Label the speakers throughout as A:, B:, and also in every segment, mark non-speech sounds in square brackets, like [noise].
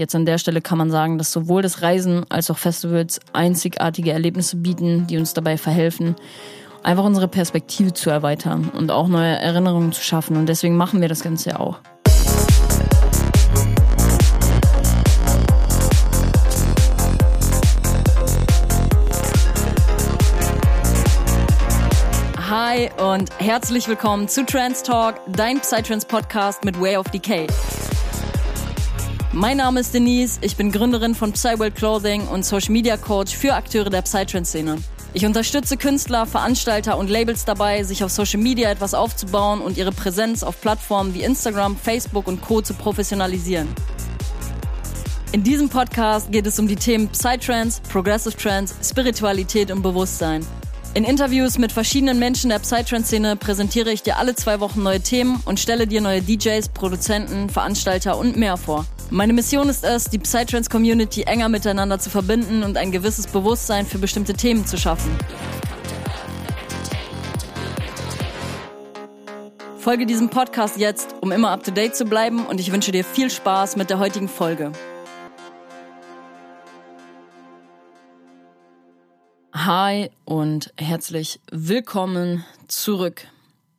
A: Jetzt an der Stelle kann man sagen, dass sowohl das Reisen als auch Festivals einzigartige Erlebnisse bieten, die uns dabei verhelfen, einfach unsere Perspektive zu erweitern und auch neue Erinnerungen zu schaffen. Und deswegen machen wir das Ganze ja auch. Hi und herzlich willkommen zu Trans Talk, dein Psytrance Podcast mit Way of Decay. Mein Name ist Denise, ich bin Gründerin von Psyworld Clothing und Social Media Coach für Akteure der Psytrance-Szene. Ich unterstütze Künstler, Veranstalter und Labels dabei, sich auf Social Media etwas aufzubauen und ihre Präsenz auf Plattformen wie Instagram, Facebook und Co. zu professionalisieren. In diesem Podcast geht es um die Themen Psytrance, Progressive Trance, Spiritualität und Bewusstsein. In Interviews mit verschiedenen Menschen der Psytrance-Szene präsentiere ich dir alle zwei Wochen neue Themen und stelle dir neue DJs, Produzenten, Veranstalter und mehr vor. Meine Mission ist es, die Psytrance-Community enger miteinander zu verbinden und ein gewisses Bewusstsein für bestimmte Themen zu schaffen. Folge diesem Podcast jetzt, um immer up to date zu bleiben und ich wünsche dir viel Spaß mit der heutigen Folge. Hi und herzlich willkommen zurück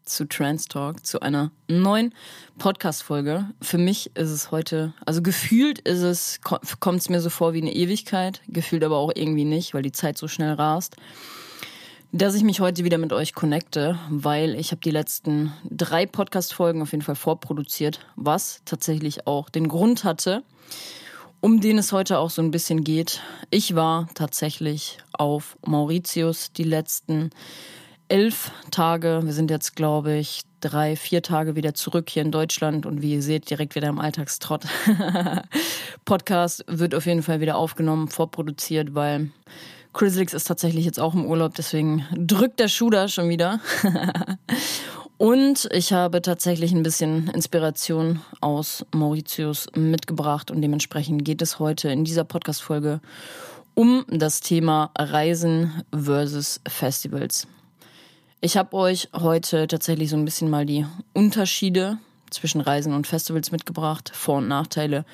A: zu Trans Talk, zu einer neuen Podcast-Folge. Für mich ist es heute, also gefühlt ist es, kommt es mir so vor wie eine Ewigkeit, gefühlt aber auch irgendwie nicht, weil die Zeit so schnell rast, dass ich mich heute wieder mit euch connecte, weil ich habe die letzten drei Podcast-Folgen auf jeden Fall vorproduziert, was tatsächlich auch den Grund hatte, um den es heute auch so ein bisschen geht. Ich war tatsächlich auf Mauritius die letzten elf Tage. Wir sind jetzt, glaube ich, drei, vier Tage wieder zurück hier in Deutschland und wie ihr seht, direkt wieder im Alltagstrott. [laughs] Podcast wird auf jeden Fall wieder aufgenommen, vorproduziert, weil Chrislix ist tatsächlich jetzt auch im Urlaub, deswegen drückt der Schuh da schon wieder. [laughs] Und ich habe tatsächlich ein bisschen Inspiration aus Mauritius mitgebracht und dementsprechend geht es heute in dieser Podcast-Folge um das Thema Reisen versus Festivals. Ich habe euch heute tatsächlich so ein bisschen mal die Unterschiede zwischen Reisen und Festivals mitgebracht, Vor- und Nachteile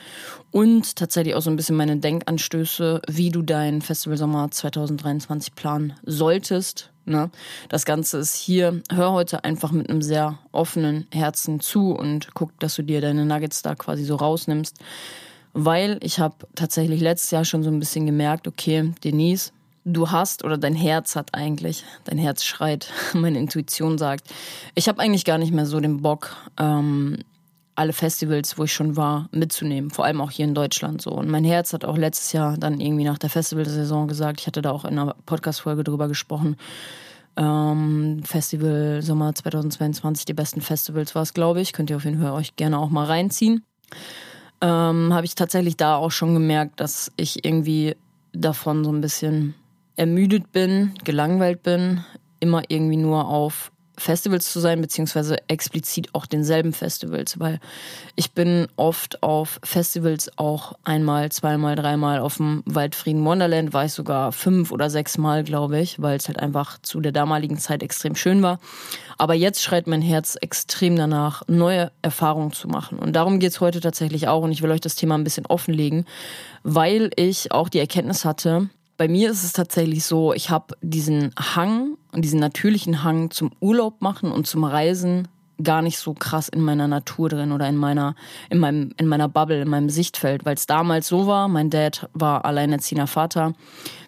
A: und tatsächlich auch so ein bisschen meine Denkanstöße, wie du deinen Festivalsommer 2023 planen solltest. Ne? Das Ganze ist hier. Hör heute einfach mit einem sehr offenen Herzen zu und guck, dass du dir deine Nuggets da quasi so rausnimmst. Weil ich habe tatsächlich letztes Jahr schon so ein bisschen gemerkt, okay, Denise, du hast oder dein Herz hat eigentlich, dein Herz schreit, [laughs] meine Intuition sagt, ich habe eigentlich gar nicht mehr so den Bock, ähm, alle Festivals, wo ich schon war, mitzunehmen, vor allem auch hier in Deutschland so. Und mein Herz hat auch letztes Jahr dann irgendwie nach der Festivalsaison gesagt, ich hatte da auch in einer Podcast-Folge drüber gesprochen, ähm, Festival Sommer 2022, die besten Festivals war es, glaube ich. Könnt ihr auf jeden Fall euch gerne auch mal reinziehen. Ähm, Habe ich tatsächlich da auch schon gemerkt, dass ich irgendwie davon so ein bisschen ermüdet bin, gelangweilt bin, immer irgendwie nur auf Festivals zu sein, beziehungsweise explizit auch denselben Festivals, weil ich bin oft auf Festivals auch einmal, zweimal, dreimal auf dem Waldfrieden Wonderland, war ich sogar fünf oder sechs Mal, glaube ich, weil es halt einfach zu der damaligen Zeit extrem schön war. Aber jetzt schreit mein Herz extrem danach, neue Erfahrungen zu machen. Und darum geht's heute tatsächlich auch. Und ich will euch das Thema ein bisschen offenlegen, weil ich auch die Erkenntnis hatte, bei mir ist es tatsächlich so, ich habe diesen Hang und diesen natürlichen Hang zum Urlaub machen und zum Reisen gar nicht so krass in meiner Natur drin oder in meiner in meinem in meiner Bubble, in meinem Sichtfeld, weil es damals so war. Mein Dad war alleinerziehender Vater.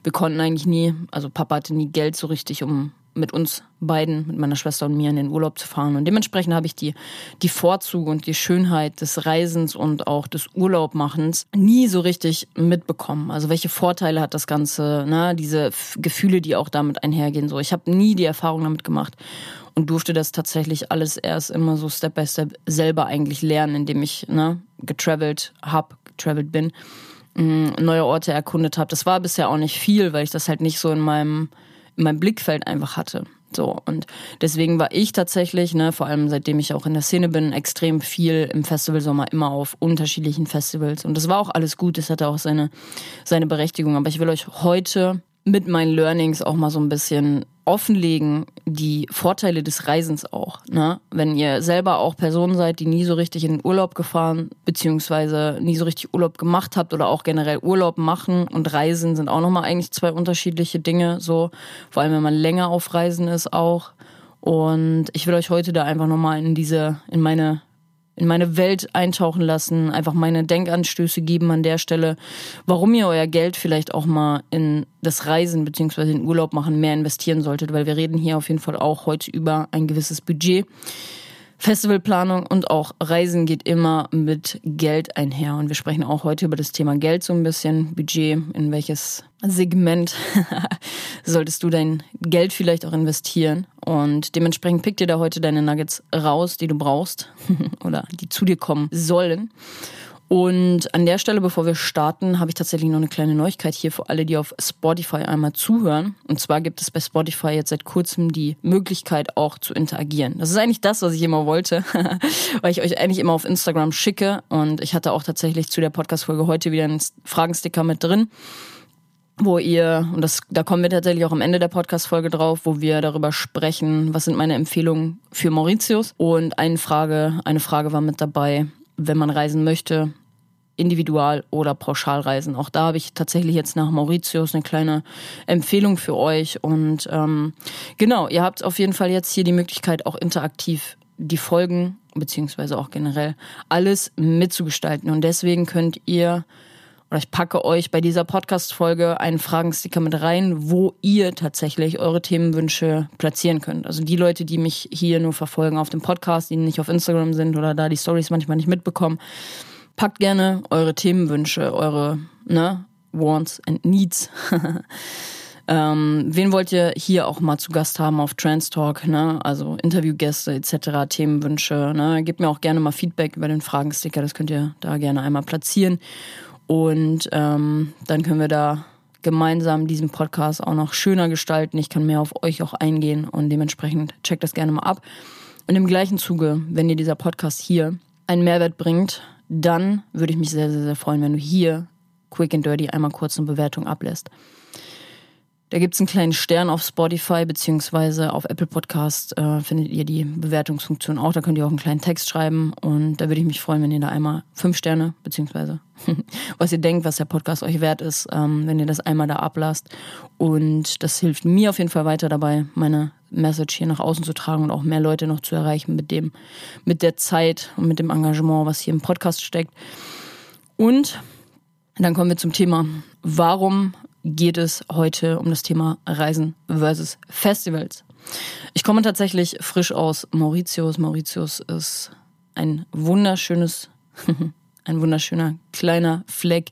A: Wir konnten eigentlich nie, also Papa hatte nie Geld so richtig, um mit uns beiden, mit meiner Schwester und mir in den Urlaub zu fahren. Und dementsprechend habe ich die, die Vorzüge und die Schönheit des Reisens und auch des Urlaubmachens nie so richtig mitbekommen. Also welche Vorteile hat das Ganze, ne? diese Gefühle, die auch damit einhergehen. So, ich habe nie die Erfahrung damit gemacht und durfte das tatsächlich alles erst immer so Step by Step selber eigentlich lernen, indem ich ne, getravelt hab, getravelt bin, mm, neue Orte erkundet habe. Das war bisher auch nicht viel, weil ich das halt nicht so in meinem in meinem Blickfeld einfach hatte. So, und deswegen war ich tatsächlich, ne, vor allem seitdem ich auch in der Szene bin, extrem viel im Festivalsommer immer auf unterschiedlichen Festivals. Und das war auch alles gut, das hatte auch seine, seine Berechtigung. Aber ich will euch heute mit meinen Learnings auch mal so ein bisschen offenlegen, die Vorteile des Reisens auch. Ne? Wenn ihr selber auch Personen seid, die nie so richtig in den Urlaub gefahren, beziehungsweise nie so richtig Urlaub gemacht habt oder auch generell Urlaub machen und Reisen sind auch nochmal eigentlich zwei unterschiedliche Dinge, so. Vor allem, wenn man länger auf Reisen ist auch. Und ich will euch heute da einfach nochmal in diese, in meine in meine Welt eintauchen lassen, einfach meine Denkanstöße geben an der Stelle, warum ihr euer Geld vielleicht auch mal in das Reisen beziehungsweise den Urlaub machen mehr investieren solltet, weil wir reden hier auf jeden Fall auch heute über ein gewisses Budget. Festivalplanung und auch Reisen geht immer mit Geld einher. Und wir sprechen auch heute über das Thema Geld so ein bisschen, Budget, in welches Segment [laughs] solltest du dein Geld vielleicht auch investieren. Und dementsprechend pick dir da heute deine Nuggets raus, die du brauchst [laughs] oder die zu dir kommen sollen. Und an der Stelle, bevor wir starten, habe ich tatsächlich noch eine kleine Neuigkeit hier für alle, die auf Spotify einmal zuhören. Und zwar gibt es bei Spotify jetzt seit kurzem die Möglichkeit auch zu interagieren. Das ist eigentlich das, was ich immer wollte, [laughs] weil ich euch eigentlich immer auf Instagram schicke. Und ich hatte auch tatsächlich zu der Podcast-Folge heute wieder einen Fragensticker mit drin wo ihr, und das, da kommen wir tatsächlich auch am Ende der Podcast-Folge drauf, wo wir darüber sprechen, was sind meine Empfehlungen für Mauritius. Und eine Frage, eine Frage war mit dabei, wenn man reisen möchte, Individual- oder Pauschalreisen. Auch da habe ich tatsächlich jetzt nach Mauritius eine kleine Empfehlung für euch. Und ähm, genau, ihr habt auf jeden Fall jetzt hier die Möglichkeit, auch interaktiv die Folgen, beziehungsweise auch generell alles mitzugestalten. Und deswegen könnt ihr oder ich packe euch bei dieser Podcast-Folge einen Fragensticker mit rein, wo ihr tatsächlich eure Themenwünsche platzieren könnt. Also die Leute, die mich hier nur verfolgen auf dem Podcast, die nicht auf Instagram sind oder da die Stories manchmal nicht mitbekommen, packt gerne eure Themenwünsche, eure ne, Wants and Needs. [laughs] ähm, wen wollt ihr hier auch mal zu Gast haben auf Trans Talk, ne? Also Interviewgäste etc., Themenwünsche. Ne? Gebt mir auch gerne mal Feedback über den Fragensticker, das könnt ihr da gerne einmal platzieren. Und ähm, dann können wir da gemeinsam diesen Podcast auch noch schöner gestalten. Ich kann mehr auf euch auch eingehen und dementsprechend checkt das gerne mal ab. Und im gleichen Zuge, wenn dir dieser Podcast hier einen Mehrwert bringt, dann würde ich mich sehr, sehr, sehr freuen, wenn du hier quick and dirty einmal kurz eine Bewertung ablässt. Da gibt's einen kleinen Stern auf Spotify beziehungsweise auf Apple Podcast äh, findet ihr die Bewertungsfunktion auch. Da könnt ihr auch einen kleinen Text schreiben und da würde ich mich freuen, wenn ihr da einmal fünf Sterne beziehungsweise [laughs] was ihr denkt, was der Podcast euch wert ist, ähm, wenn ihr das einmal da ablasst. Und das hilft mir auf jeden Fall weiter dabei, meine Message hier nach außen zu tragen und auch mehr Leute noch zu erreichen mit dem, mit der Zeit und mit dem Engagement, was hier im Podcast steckt. Und dann kommen wir zum Thema, warum geht es heute um das Thema Reisen versus Festivals. Ich komme tatsächlich frisch aus Mauritius. Mauritius ist ein wunderschönes, [laughs] ein wunderschöner kleiner Fleck,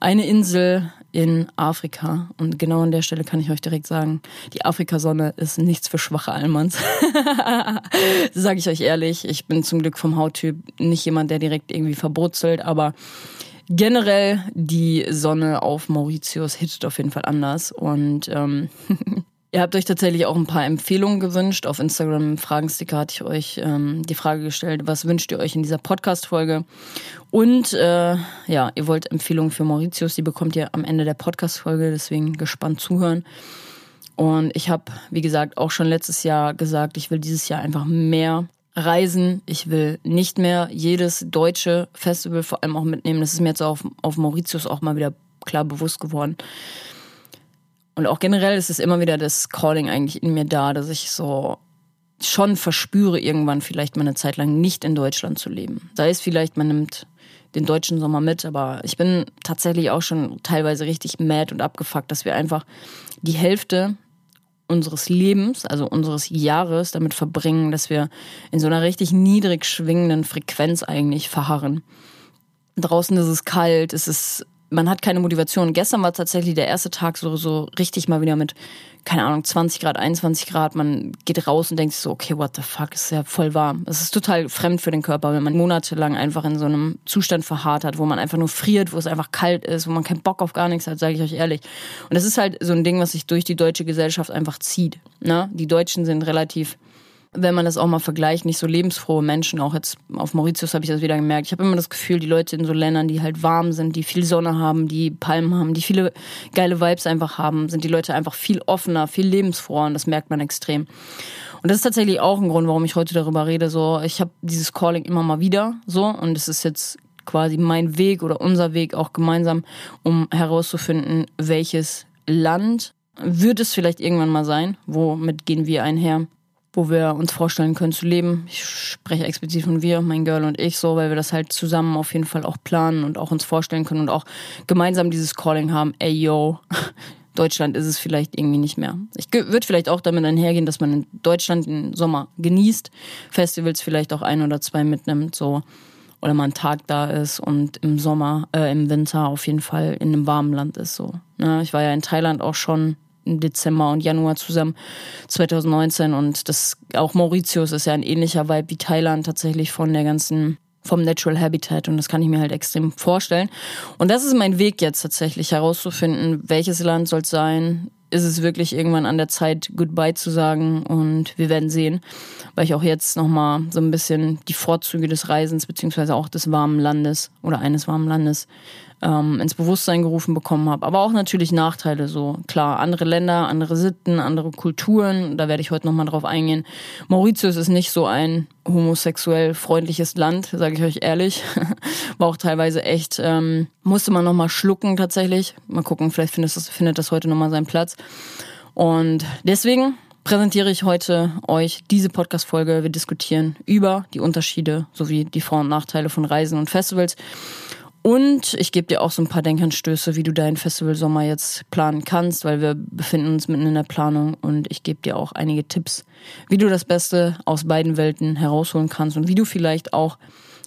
A: eine Insel in Afrika. Und genau an der Stelle kann ich euch direkt sagen, die Afrikasonne ist nichts für schwache Almans. [laughs] Sage ich euch ehrlich. Ich bin zum Glück vom Hauttyp nicht jemand, der direkt irgendwie verbrutzelt, aber generell die Sonne auf Mauritius hittet auf jeden Fall anders. Und ähm, [laughs] ihr habt euch tatsächlich auch ein paar Empfehlungen gewünscht. Auf Instagram im Fragensticker hatte ich euch ähm, die Frage gestellt, was wünscht ihr euch in dieser Podcast-Folge? Und äh, ja, ihr wollt Empfehlungen für Mauritius, die bekommt ihr am Ende der Podcast-Folge, deswegen gespannt zuhören. Und ich habe, wie gesagt, auch schon letztes Jahr gesagt, ich will dieses Jahr einfach mehr reisen. Ich will nicht mehr jedes deutsche Festival vor allem auch mitnehmen. Das ist mir jetzt auf, auf Mauritius auch mal wieder klar bewusst geworden. Und auch generell ist es immer wieder das Calling eigentlich in mir da, dass ich so schon verspüre, irgendwann vielleicht mal eine Zeit lang nicht in Deutschland zu leben. Sei es vielleicht, man nimmt den deutschen Sommer mit, aber ich bin tatsächlich auch schon teilweise richtig mad und abgefuckt, dass wir einfach die Hälfte unseres Lebens, also unseres Jahres damit verbringen, dass wir in so einer richtig niedrig schwingenden Frequenz eigentlich verharren. Draußen ist es kalt, es ist man hat keine Motivation. Gestern war tatsächlich der erste Tag so, so richtig mal wieder mit, keine Ahnung, 20 Grad, 21 Grad. Man geht raus und denkt sich so, okay, what the fuck, ist ja voll warm. Es ist total fremd für den Körper, wenn man monatelang einfach in so einem Zustand verharrt hat, wo man einfach nur friert, wo es einfach kalt ist, wo man keinen Bock auf gar nichts hat, sage ich euch ehrlich. Und das ist halt so ein Ding, was sich durch die deutsche Gesellschaft einfach zieht. Ne? Die Deutschen sind relativ wenn man das auch mal vergleicht, nicht so lebensfrohe Menschen. Auch jetzt auf Mauritius habe ich das wieder gemerkt. Ich habe immer das Gefühl, die Leute in so Ländern, die halt warm sind, die viel Sonne haben, die Palmen haben, die viele geile Vibes einfach haben, sind die Leute einfach viel offener, viel lebensfroher und das merkt man extrem. Und das ist tatsächlich auch ein Grund, warum ich heute darüber rede. So, ich habe dieses Calling immer mal wieder so und es ist jetzt quasi mein Weg oder unser Weg auch gemeinsam, um herauszufinden, welches Land wird es vielleicht irgendwann mal sein, womit gehen wir einher, wo wir uns vorstellen können zu leben. Ich spreche explizit von wir, mein Girl und ich so, weil wir das halt zusammen auf jeden Fall auch planen und auch uns vorstellen können und auch gemeinsam dieses Calling haben, ey yo, [laughs] Deutschland ist es vielleicht irgendwie nicht mehr. Ich würde vielleicht auch damit einhergehen, dass man in Deutschland den Sommer genießt, Festivals vielleicht auch ein oder zwei mitnimmt, so oder mal einen Tag da ist und im Sommer, äh, im Winter auf jeden Fall in einem warmen Land ist. So. Ne? ich war ja in Thailand auch schon Dezember und Januar zusammen 2019 und das auch Mauritius ist ja ein ähnlicher Vibe wie Thailand tatsächlich von der ganzen vom Natural Habitat. Und das kann ich mir halt extrem vorstellen. Und das ist mein Weg jetzt tatsächlich herauszufinden, welches Land soll es sein, ist es wirklich irgendwann an der Zeit, Goodbye zu sagen? Und wir werden sehen, weil ich auch jetzt nochmal so ein bisschen die Vorzüge des Reisens beziehungsweise auch des warmen Landes oder eines warmen Landes ähm, ins Bewusstsein gerufen bekommen habe. Aber auch natürlich Nachteile, so klar, andere Länder, andere Sitten, andere Kulturen, da werde ich heute nochmal drauf eingehen. Mauritius ist nicht so ein homosexuell freundliches Land, sage ich euch ehrlich. [laughs] War auch teilweise echt, ähm, musste man nochmal schlucken tatsächlich. Mal gucken, vielleicht findet das, findet das heute nochmal seinen Platz. Und deswegen präsentiere ich heute euch diese Podcast-Folge. Wir diskutieren über die Unterschiede sowie die Vor- und Nachteile von Reisen und Festivals. Und ich gebe dir auch so ein paar Denkanstöße, wie du deinen Festivalsommer jetzt planen kannst, weil wir befinden uns mitten in der Planung und ich gebe dir auch einige Tipps, wie du das Beste aus beiden Welten herausholen kannst und wie du vielleicht auch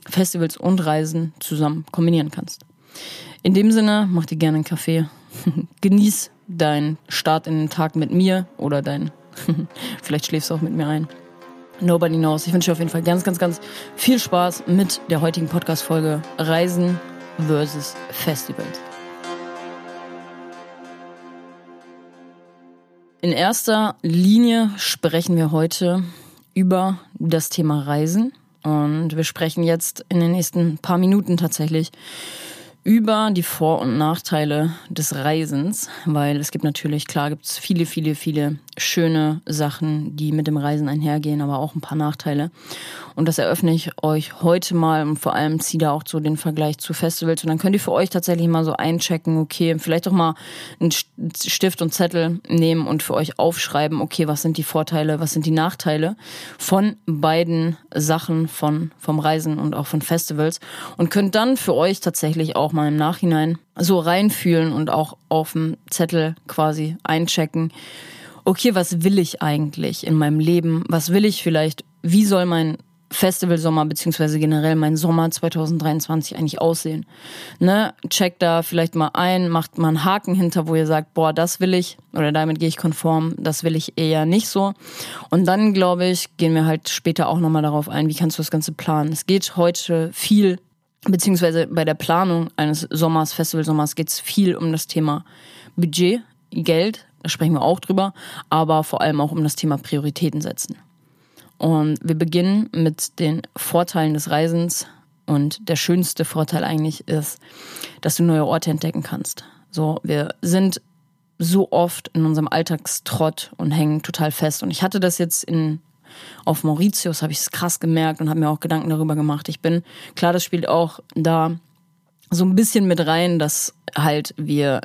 A: Festivals und Reisen zusammen kombinieren kannst. In dem Sinne, mach dir gerne einen Kaffee, [laughs] genieß deinen Start in den Tag mit mir oder dein, [laughs] vielleicht schläfst du auch mit mir ein. Nobody knows. Ich wünsche dir auf jeden Fall ganz, ganz, ganz viel Spaß mit der heutigen Podcast-Folge Reisen versus Festivals. In erster Linie sprechen wir heute über das Thema Reisen und wir sprechen jetzt in den nächsten paar Minuten tatsächlich über die Vor- und Nachteile des Reisens, weil es gibt natürlich, klar gibt es viele, viele, viele schöne Sachen, die mit dem Reisen einhergehen, aber auch ein paar Nachteile. Und das eröffne ich euch heute mal und vor allem ziehe da auch so den Vergleich zu Festivals. Und dann könnt ihr für euch tatsächlich mal so einchecken, okay, vielleicht auch mal einen Stift und Zettel nehmen und für euch aufschreiben, okay, was sind die Vorteile, was sind die Nachteile von beiden Sachen, von, vom Reisen und auch von Festivals. Und könnt dann für euch tatsächlich auch mal im Nachhinein so reinfühlen und auch auf dem Zettel quasi einchecken, okay, was will ich eigentlich in meinem Leben? Was will ich vielleicht? Wie soll mein Festivalsommer beziehungsweise generell mein Sommer 2023 eigentlich aussehen. Ne? Checkt da vielleicht mal ein, macht mal einen Haken hinter, wo ihr sagt, boah, das will ich oder damit gehe ich konform, das will ich eher nicht so. Und dann, glaube ich, gehen wir halt später auch nochmal darauf ein, wie kannst du das Ganze planen. Es geht heute viel, beziehungsweise bei der Planung eines Sommers, Festivalsommers, geht es viel um das Thema Budget, Geld, da sprechen wir auch drüber, aber vor allem auch um das Thema Prioritäten setzen. Und wir beginnen mit den Vorteilen des Reisens. Und der schönste Vorteil eigentlich ist, dass du neue Orte entdecken kannst. So, wir sind so oft in unserem Alltagstrott und hängen total fest. Und ich hatte das jetzt in auf Mauritius, habe ich es krass gemerkt und habe mir auch Gedanken darüber gemacht. Ich bin, klar, das spielt auch da so ein bisschen mit rein, dass halt wir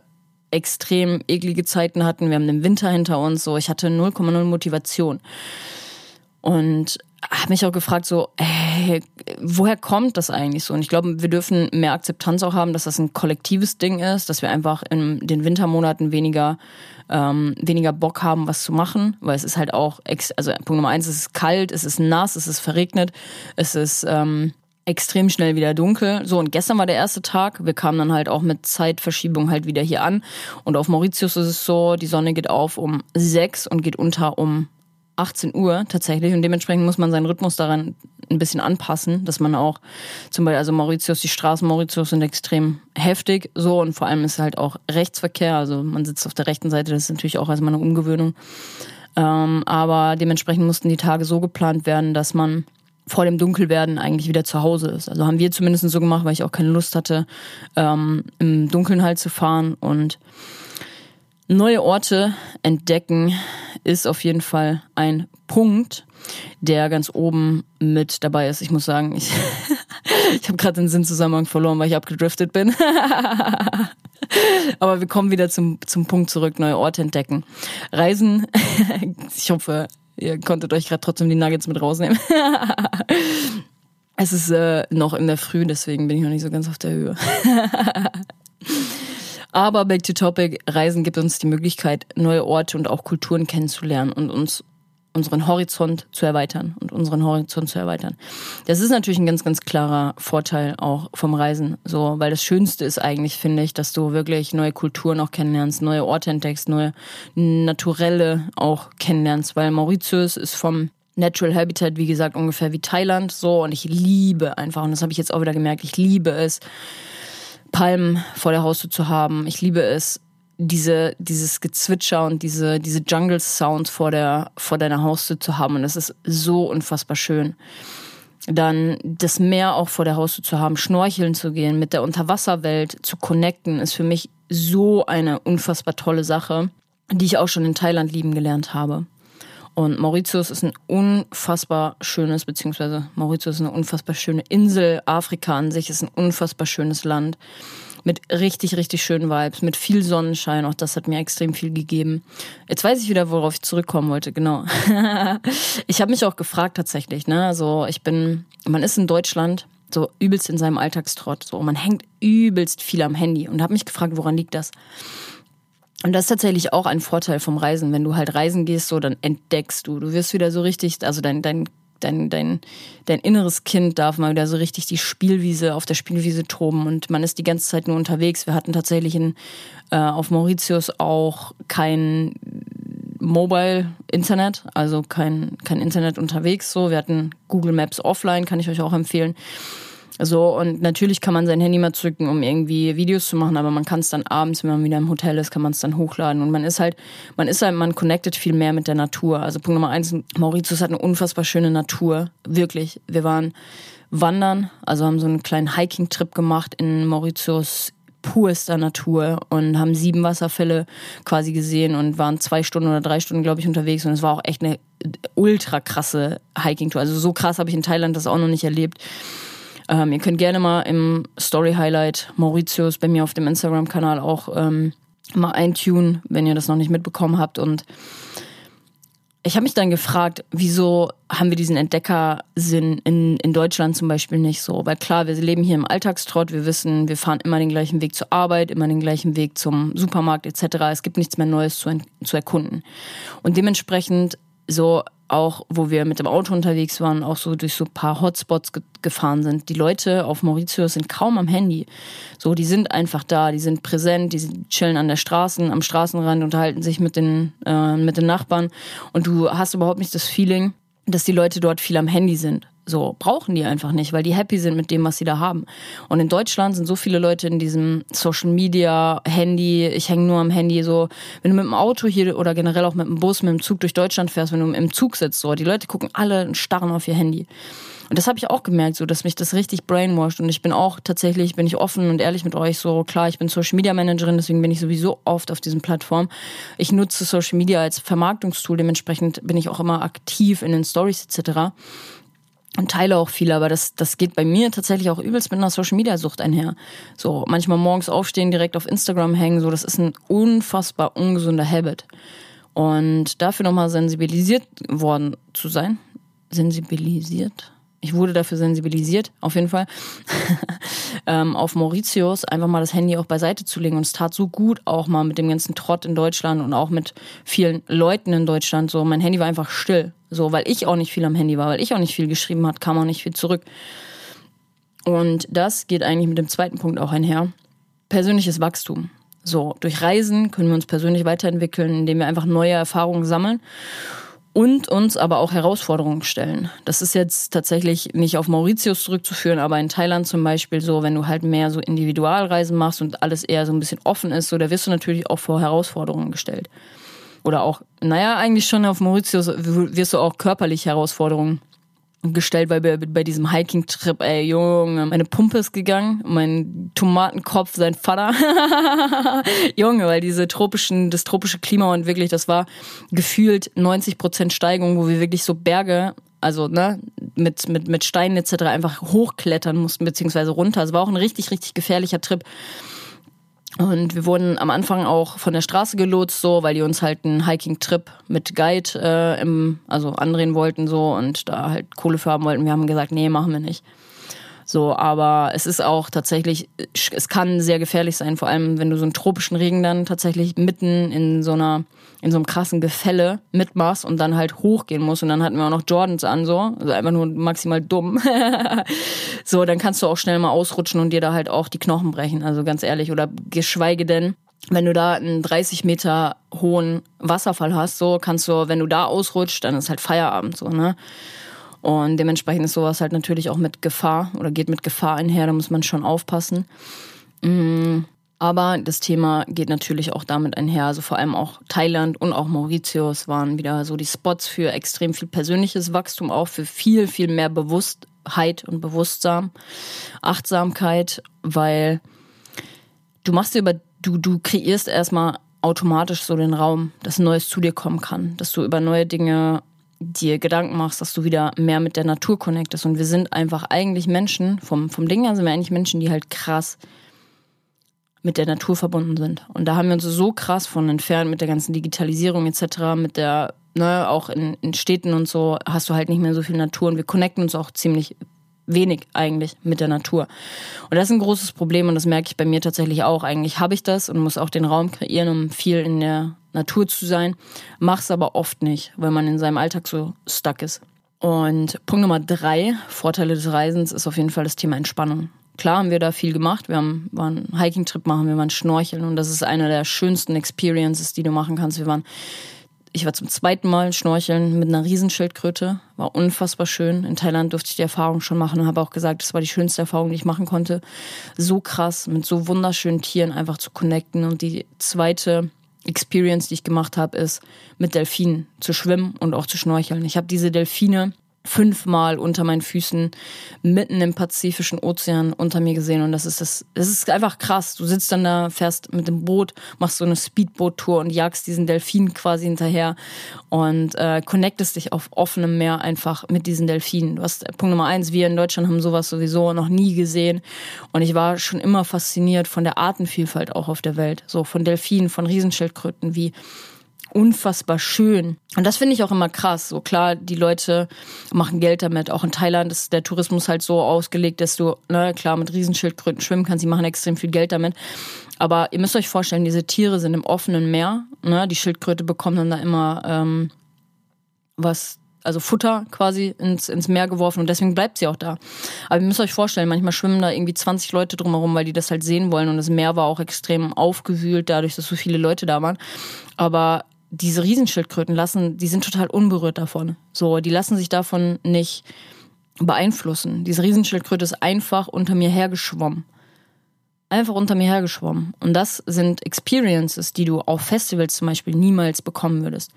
A: extrem eklige Zeiten hatten. Wir haben den Winter hinter uns. So, ich hatte 0,0 Motivation. Und habe mich auch gefragt, so, hey, woher kommt das eigentlich so? Und ich glaube, wir dürfen mehr Akzeptanz auch haben, dass das ein kollektives Ding ist, dass wir einfach in den Wintermonaten weniger ähm, weniger Bock haben, was zu machen, weil es ist halt auch, also Punkt Nummer eins, es ist kalt, es ist nass, es ist verregnet, es ist ähm, extrem schnell wieder dunkel. So, und gestern war der erste Tag. Wir kamen dann halt auch mit Zeitverschiebung halt wieder hier an. Und auf Mauritius ist es so, die Sonne geht auf um sechs und geht unter um 18 Uhr tatsächlich und dementsprechend muss man seinen Rhythmus daran ein bisschen anpassen, dass man auch zum Beispiel, also Mauritius, die Straßen Mauritius sind extrem heftig so und vor allem ist halt auch Rechtsverkehr, also man sitzt auf der rechten Seite, das ist natürlich auch erstmal eine Umgewöhnung. Ähm, aber dementsprechend mussten die Tage so geplant werden, dass man vor dem Dunkelwerden eigentlich wieder zu Hause ist. Also haben wir zumindest so gemacht, weil ich auch keine Lust hatte, ähm, im Dunkeln halt zu fahren. Und neue Orte entdecken ist auf jeden Fall ein Punkt, der ganz oben mit dabei ist. Ich muss sagen, ich, [laughs] ich habe gerade den Sinnzusammenhang verloren, weil ich abgedriftet bin. [laughs] Aber wir kommen wieder zum, zum Punkt zurück, neue Orte entdecken. Reisen, [laughs] ich hoffe, ihr konntet euch gerade trotzdem die Nuggets mit rausnehmen. [laughs] es ist äh, noch in der Früh, deswegen bin ich noch nicht so ganz auf der Höhe. [laughs] Aber back to topic, Reisen gibt uns die Möglichkeit, neue Orte und auch Kulturen kennenzulernen und uns unseren Horizont zu erweitern und unseren Horizont zu erweitern. Das ist natürlich ein ganz, ganz klarer Vorteil auch vom Reisen, so, weil das Schönste ist eigentlich, finde ich, dass du wirklich neue Kulturen auch kennenlernst, neue Orte entdeckst, neue Naturelle auch kennenlernst, weil Mauritius ist vom Natural Habitat, wie gesagt, ungefähr wie Thailand, so, und ich liebe einfach, und das habe ich jetzt auch wieder gemerkt, ich liebe es, Palmen vor der Haustür zu haben. Ich liebe es, diese, dieses Gezwitscher und diese, diese Jungle Sounds vor der, vor deiner Haustür zu haben. Und das ist so unfassbar schön. Dann das Meer auch vor der Haustür zu haben, schnorcheln zu gehen, mit der Unterwasserwelt zu connecten, ist für mich so eine unfassbar tolle Sache, die ich auch schon in Thailand lieben gelernt habe. Und Mauritius ist ein unfassbar schönes, beziehungsweise Mauritius ist eine unfassbar schöne Insel. Afrika an sich ist ein unfassbar schönes Land mit richtig, richtig schönen Vibes, mit viel Sonnenschein. Auch das hat mir extrem viel gegeben. Jetzt weiß ich wieder, worauf ich zurückkommen wollte, genau. [laughs] ich habe mich auch gefragt tatsächlich, ne? Also ich bin, man ist in Deutschland so übelst in seinem Alltagstrott. So, man hängt übelst viel am Handy und habe mich gefragt, woran liegt das? Und das ist tatsächlich auch ein Vorteil vom Reisen. Wenn du halt reisen gehst, so, dann entdeckst du. Du wirst wieder so richtig, also dein, dein dein, dein, dein inneres Kind darf mal wieder so richtig die Spielwiese, auf der Spielwiese toben und man ist die ganze Zeit nur unterwegs. Wir hatten tatsächlich in, äh, auf Mauritius auch kein Mobile Internet, also kein, kein Internet unterwegs so. Wir hatten Google Maps offline, kann ich euch auch empfehlen. So, und natürlich kann man sein Handy mal zücken, um irgendwie Videos zu machen, aber man kann es dann abends, wenn man wieder im Hotel ist, kann man es dann hochladen. Und man ist halt, man ist halt, man connectet viel mehr mit der Natur. Also Punkt Nummer eins, Mauritius hat eine unfassbar schöne Natur. Wirklich. Wir waren wandern, also haben so einen kleinen Hiking-Trip gemacht in Mauritius purster Natur und haben sieben Wasserfälle quasi gesehen und waren zwei Stunden oder drei Stunden, glaube ich, unterwegs. Und es war auch echt eine ultra krasse Hiking-Tour. Also so krass habe ich in Thailand das auch noch nicht erlebt. Ähm, ihr könnt gerne mal im Story Highlight Mauritius bei mir auf dem Instagram-Kanal auch ähm, mal eintun, wenn ihr das noch nicht mitbekommen habt. Und ich habe mich dann gefragt, wieso haben wir diesen Entdeckersinn in, in Deutschland zum Beispiel nicht so? Weil klar, wir leben hier im Alltagstrott, wir wissen, wir fahren immer den gleichen Weg zur Arbeit, immer den gleichen Weg zum Supermarkt etc. Es gibt nichts mehr Neues zu, zu erkunden. Und dementsprechend so auch, wo wir mit dem Auto unterwegs waren, auch so durch so ein paar Hotspots ge gefahren sind. Die Leute auf Mauritius sind kaum am Handy. So, die sind einfach da, die sind präsent, die chillen an der Straße, am Straßenrand, unterhalten sich mit den, äh, mit den Nachbarn und du hast überhaupt nicht das Feeling, dass die Leute dort viel am Handy sind. So brauchen die einfach nicht, weil die happy sind mit dem, was sie da haben. Und in Deutschland sind so viele Leute in diesem Social Media, Handy, ich hänge nur am Handy, so, wenn du mit dem Auto hier oder generell auch mit dem Bus, mit dem Zug durch Deutschland fährst, wenn du im Zug sitzt, so, die Leute gucken alle starren auf ihr Handy. Und das habe ich auch gemerkt, so, dass mich das richtig brainwashed. Und ich bin auch tatsächlich, bin ich offen und ehrlich mit euch, so klar, ich bin Social Media Managerin, deswegen bin ich sowieso oft auf diesen Plattformen. Ich nutze Social Media als Vermarktungstool, dementsprechend bin ich auch immer aktiv in den Stories etc und teile auch viel, aber das, das geht bei mir tatsächlich auch übelst mit einer Social Media Sucht einher. So, manchmal morgens aufstehen, direkt auf Instagram hängen, so, das ist ein unfassbar ungesunder Habit. Und dafür nochmal sensibilisiert worden zu sein. Sensibilisiert? Ich wurde dafür sensibilisiert, auf jeden Fall. [laughs] ähm, auf Mauritius einfach mal das Handy auch beiseite zu legen. Und es tat so gut, auch mal mit dem ganzen Trott in Deutschland und auch mit vielen Leuten in Deutschland. So, mein Handy war einfach still. So, weil ich auch nicht viel am Handy war, weil ich auch nicht viel geschrieben hat, kam auch nicht viel zurück. Und das geht eigentlich mit dem zweiten Punkt auch einher. Persönliches Wachstum. So, durch Reisen können wir uns persönlich weiterentwickeln, indem wir einfach neue Erfahrungen sammeln und uns aber auch Herausforderungen stellen. Das ist jetzt tatsächlich nicht auf Mauritius zurückzuführen, aber in Thailand zum Beispiel so, wenn du halt mehr so Individualreisen machst und alles eher so ein bisschen offen ist, so, da wirst du natürlich auch vor Herausforderungen gestellt. Oder auch, naja, eigentlich schon auf Mauritius wirst du auch körperlich Herausforderungen gestellt, weil bei, bei diesem Hiking-Trip, ey, Junge, meine Pumpe ist gegangen, mein Tomatenkopf, sein Vater. [laughs] Junge, weil diese tropischen, das tropische Klima und wirklich, das war gefühlt 90 Prozent Steigung, wo wir wirklich so Berge, also, ne, mit, mit, mit Steinen etc. einfach hochklettern mussten, beziehungsweise runter. Es war auch ein richtig, richtig gefährlicher Trip. Und wir wurden am Anfang auch von der Straße gelotst, so, weil die uns halt einen Hiking-Trip mit Guide äh, im, also andrehen wollten so und da halt Kohle für haben wollten. Wir haben gesagt, nee, machen wir nicht. So, aber es ist auch tatsächlich, es kann sehr gefährlich sein, vor allem wenn du so einen tropischen Regen dann tatsächlich mitten in so einer, in so einem krassen Gefälle mitmachst und dann halt hochgehen musst. Und dann hatten wir auch noch Jordans an, so, also einfach nur maximal dumm. [laughs] so, dann kannst du auch schnell mal ausrutschen und dir da halt auch die Knochen brechen, also ganz ehrlich. Oder geschweige denn, wenn du da einen 30 Meter hohen Wasserfall hast, so kannst du, wenn du da ausrutscht, dann ist halt Feierabend, so, ne? Und dementsprechend ist sowas halt natürlich auch mit Gefahr oder geht mit Gefahr einher, da muss man schon aufpassen. Mm, aber das Thema geht natürlich auch damit einher. Also vor allem auch Thailand und auch Mauritius waren wieder so die Spots für extrem viel persönliches Wachstum, auch für viel, viel mehr Bewusstheit und Bewusstsein, Achtsamkeit, weil du machst dir über, du, du kreierst erstmal automatisch so den Raum, dass Neues zu dir kommen kann, dass du über neue Dinge dir Gedanken machst, dass du wieder mehr mit der Natur connectest. Und wir sind einfach eigentlich Menschen, vom, vom Ding her sind wir eigentlich Menschen, die halt krass mit der Natur verbunden sind. Und da haben wir uns so krass von entfernt mit der ganzen Digitalisierung etc., mit der, ne, auch in, in Städten und so, hast du halt nicht mehr so viel Natur und wir connecten uns auch ziemlich wenig eigentlich mit der Natur. Und das ist ein großes Problem und das merke ich bei mir tatsächlich auch. Eigentlich habe ich das und muss auch den Raum kreieren, um viel in der Natur zu sein, mach's aber oft nicht, weil man in seinem Alltag so stuck ist. Und Punkt Nummer drei, Vorteile des Reisens, ist auf jeden Fall das Thema Entspannung. Klar haben wir da viel gemacht. Wir haben, waren einen Hiking-Trip machen, wir waren schnorcheln und das ist eine der schönsten Experiences, die du machen kannst. Wir waren ich war zum zweiten Mal schnorcheln mit einer Riesenschildkröte. War unfassbar schön. In Thailand durfte ich die Erfahrung schon machen und habe auch gesagt, das war die schönste Erfahrung, die ich machen konnte. So krass, mit so wunderschönen Tieren einfach zu connecten. Und die zweite Experience, die ich gemacht habe, ist mit Delfinen zu schwimmen und auch zu schnorcheln. Ich habe diese Delfine fünfmal unter meinen Füßen mitten im Pazifischen Ozean unter mir gesehen und das ist das das ist einfach krass. Du sitzt dann da, fährst mit dem Boot, machst so eine Speedboot-Tour und jagst diesen Delfin quasi hinterher und äh, connectest dich auf offenem Meer einfach mit diesen Delfinen. Du hast Punkt Nummer eins, wir in Deutschland haben sowas sowieso noch nie gesehen und ich war schon immer fasziniert von der Artenvielfalt auch auf der Welt, so von Delfinen, von Riesenschildkröten, wie unfassbar schön. Und das finde ich auch immer krass. So klar, die Leute machen Geld damit. Auch in Thailand ist der Tourismus halt so ausgelegt, dass du, ne, klar, mit Riesenschildkröten schwimmen kannst. Die machen extrem viel Geld damit. Aber ihr müsst euch vorstellen, diese Tiere sind im offenen Meer. Ne? Die Schildkröte bekommt dann da immer ähm, was also Futter quasi ins, ins Meer geworfen und deswegen bleibt sie auch da. Aber ihr müsst euch vorstellen, manchmal schwimmen da irgendwie 20 Leute drumherum, weil die das halt sehen wollen und das Meer war auch extrem aufgewühlt, dadurch, dass so viele Leute da waren. Aber diese Riesenschildkröten lassen, die sind total unberührt davon. So, die lassen sich davon nicht beeinflussen. Diese Riesenschildkröte ist einfach unter mir hergeschwommen. Einfach unter mir hergeschwommen. Und das sind Experiences, die du auf Festivals zum Beispiel niemals bekommen würdest.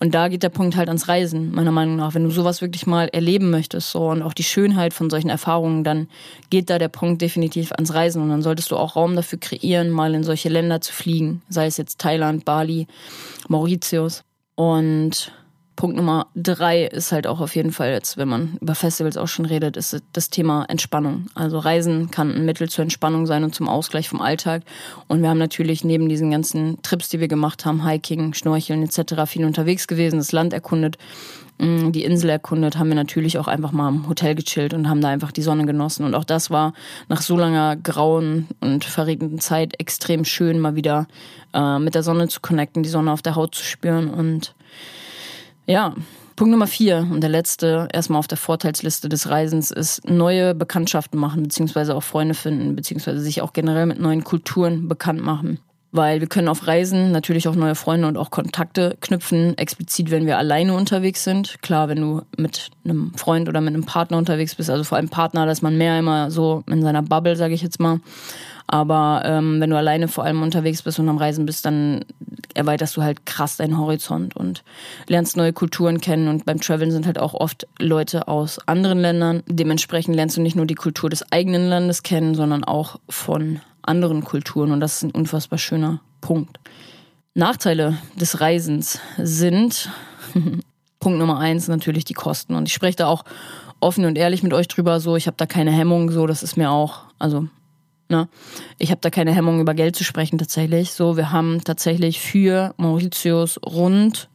A: Und da geht der Punkt halt ans Reisen, meiner Meinung nach. Wenn du sowas wirklich mal erleben möchtest, so und auch die Schönheit von solchen Erfahrungen, dann geht da der Punkt definitiv ans Reisen. Und dann solltest du auch Raum dafür kreieren, mal in solche Länder zu fliegen. Sei es jetzt Thailand, Bali, Mauritius. Und Punkt Nummer drei ist halt auch auf jeden Fall jetzt, wenn man über Festivals auch schon redet, ist das Thema Entspannung. Also Reisen kann ein Mittel zur Entspannung sein und zum Ausgleich vom Alltag. Und wir haben natürlich neben diesen ganzen Trips, die wir gemacht haben, Hiking, Schnorcheln etc., viel unterwegs gewesen, das Land erkundet, mm, die Insel erkundet, haben wir natürlich auch einfach mal im Hotel gechillt und haben da einfach die Sonne genossen. Und auch das war nach so langer grauen und verregneten Zeit extrem schön, mal wieder äh, mit der Sonne zu connecten, die Sonne auf der Haut zu spüren und ja, Punkt Nummer vier und der letzte, erstmal auf der Vorteilsliste des Reisens, ist neue Bekanntschaften machen, beziehungsweise auch Freunde finden, beziehungsweise sich auch generell mit neuen Kulturen bekannt machen. Weil wir können auf Reisen natürlich auch neue Freunde und auch Kontakte knüpfen, explizit, wenn wir alleine unterwegs sind. Klar, wenn du mit einem Freund oder mit einem Partner unterwegs bist, also vor allem Partner, da ist man mehr immer so in seiner Bubble, sage ich jetzt mal. Aber ähm, wenn du alleine vor allem unterwegs bist und am Reisen bist, dann erweiterst du halt krass deinen Horizont und lernst neue Kulturen kennen. Und beim Traveln sind halt auch oft Leute aus anderen Ländern. Dementsprechend lernst du nicht nur die Kultur des eigenen Landes kennen, sondern auch von anderen Kulturen. Und das ist ein unfassbar schöner Punkt. Nachteile des Reisens sind [laughs] Punkt Nummer eins natürlich die Kosten. Und ich spreche da auch offen und ehrlich mit euch drüber. So, ich habe da keine Hemmung. So, das ist mir auch, also Ne? Ich habe da keine Hemmung, über Geld zu sprechen tatsächlich. So, wir haben tatsächlich für Mauritius rund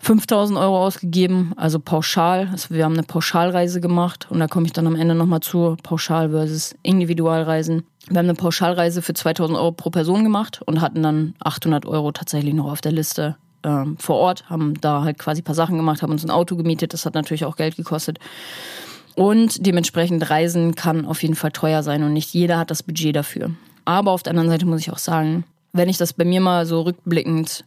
A: 5000 Euro ausgegeben, also pauschal. Also wir haben eine Pauschalreise gemacht und da komme ich dann am Ende nochmal zu, Pauschal versus Individualreisen. Wir haben eine Pauschalreise für 2000 Euro pro Person gemacht und hatten dann 800 Euro tatsächlich noch auf der Liste ähm, vor Ort, haben da halt quasi ein paar Sachen gemacht, haben uns ein Auto gemietet, das hat natürlich auch Geld gekostet. Und dementsprechend Reisen kann auf jeden Fall teuer sein und nicht jeder hat das Budget dafür. Aber auf der anderen Seite muss ich auch sagen, wenn ich das bei mir mal so rückblickend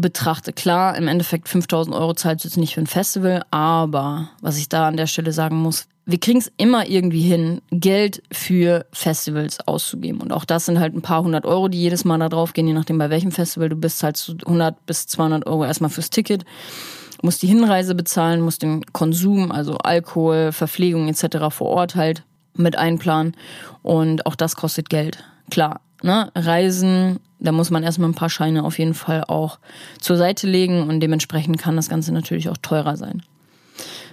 A: betrachte, klar, im Endeffekt 5000 Euro zahlt jetzt nicht für ein Festival, aber was ich da an der Stelle sagen muss, wir kriegen es immer irgendwie hin, Geld für Festivals auszugeben. Und auch das sind halt ein paar hundert Euro, die jedes Mal da drauf gehen, je nachdem bei welchem Festival du bist, halt 100 bis 200 Euro erstmal fürs Ticket musst die Hinreise bezahlen, musst den Konsum, also Alkohol, Verpflegung etc. vor Ort halt mit einplanen. Und auch das kostet Geld. Klar, ne? Reisen, da muss man erstmal ein paar Scheine auf jeden Fall auch zur Seite legen und dementsprechend kann das Ganze natürlich auch teurer sein.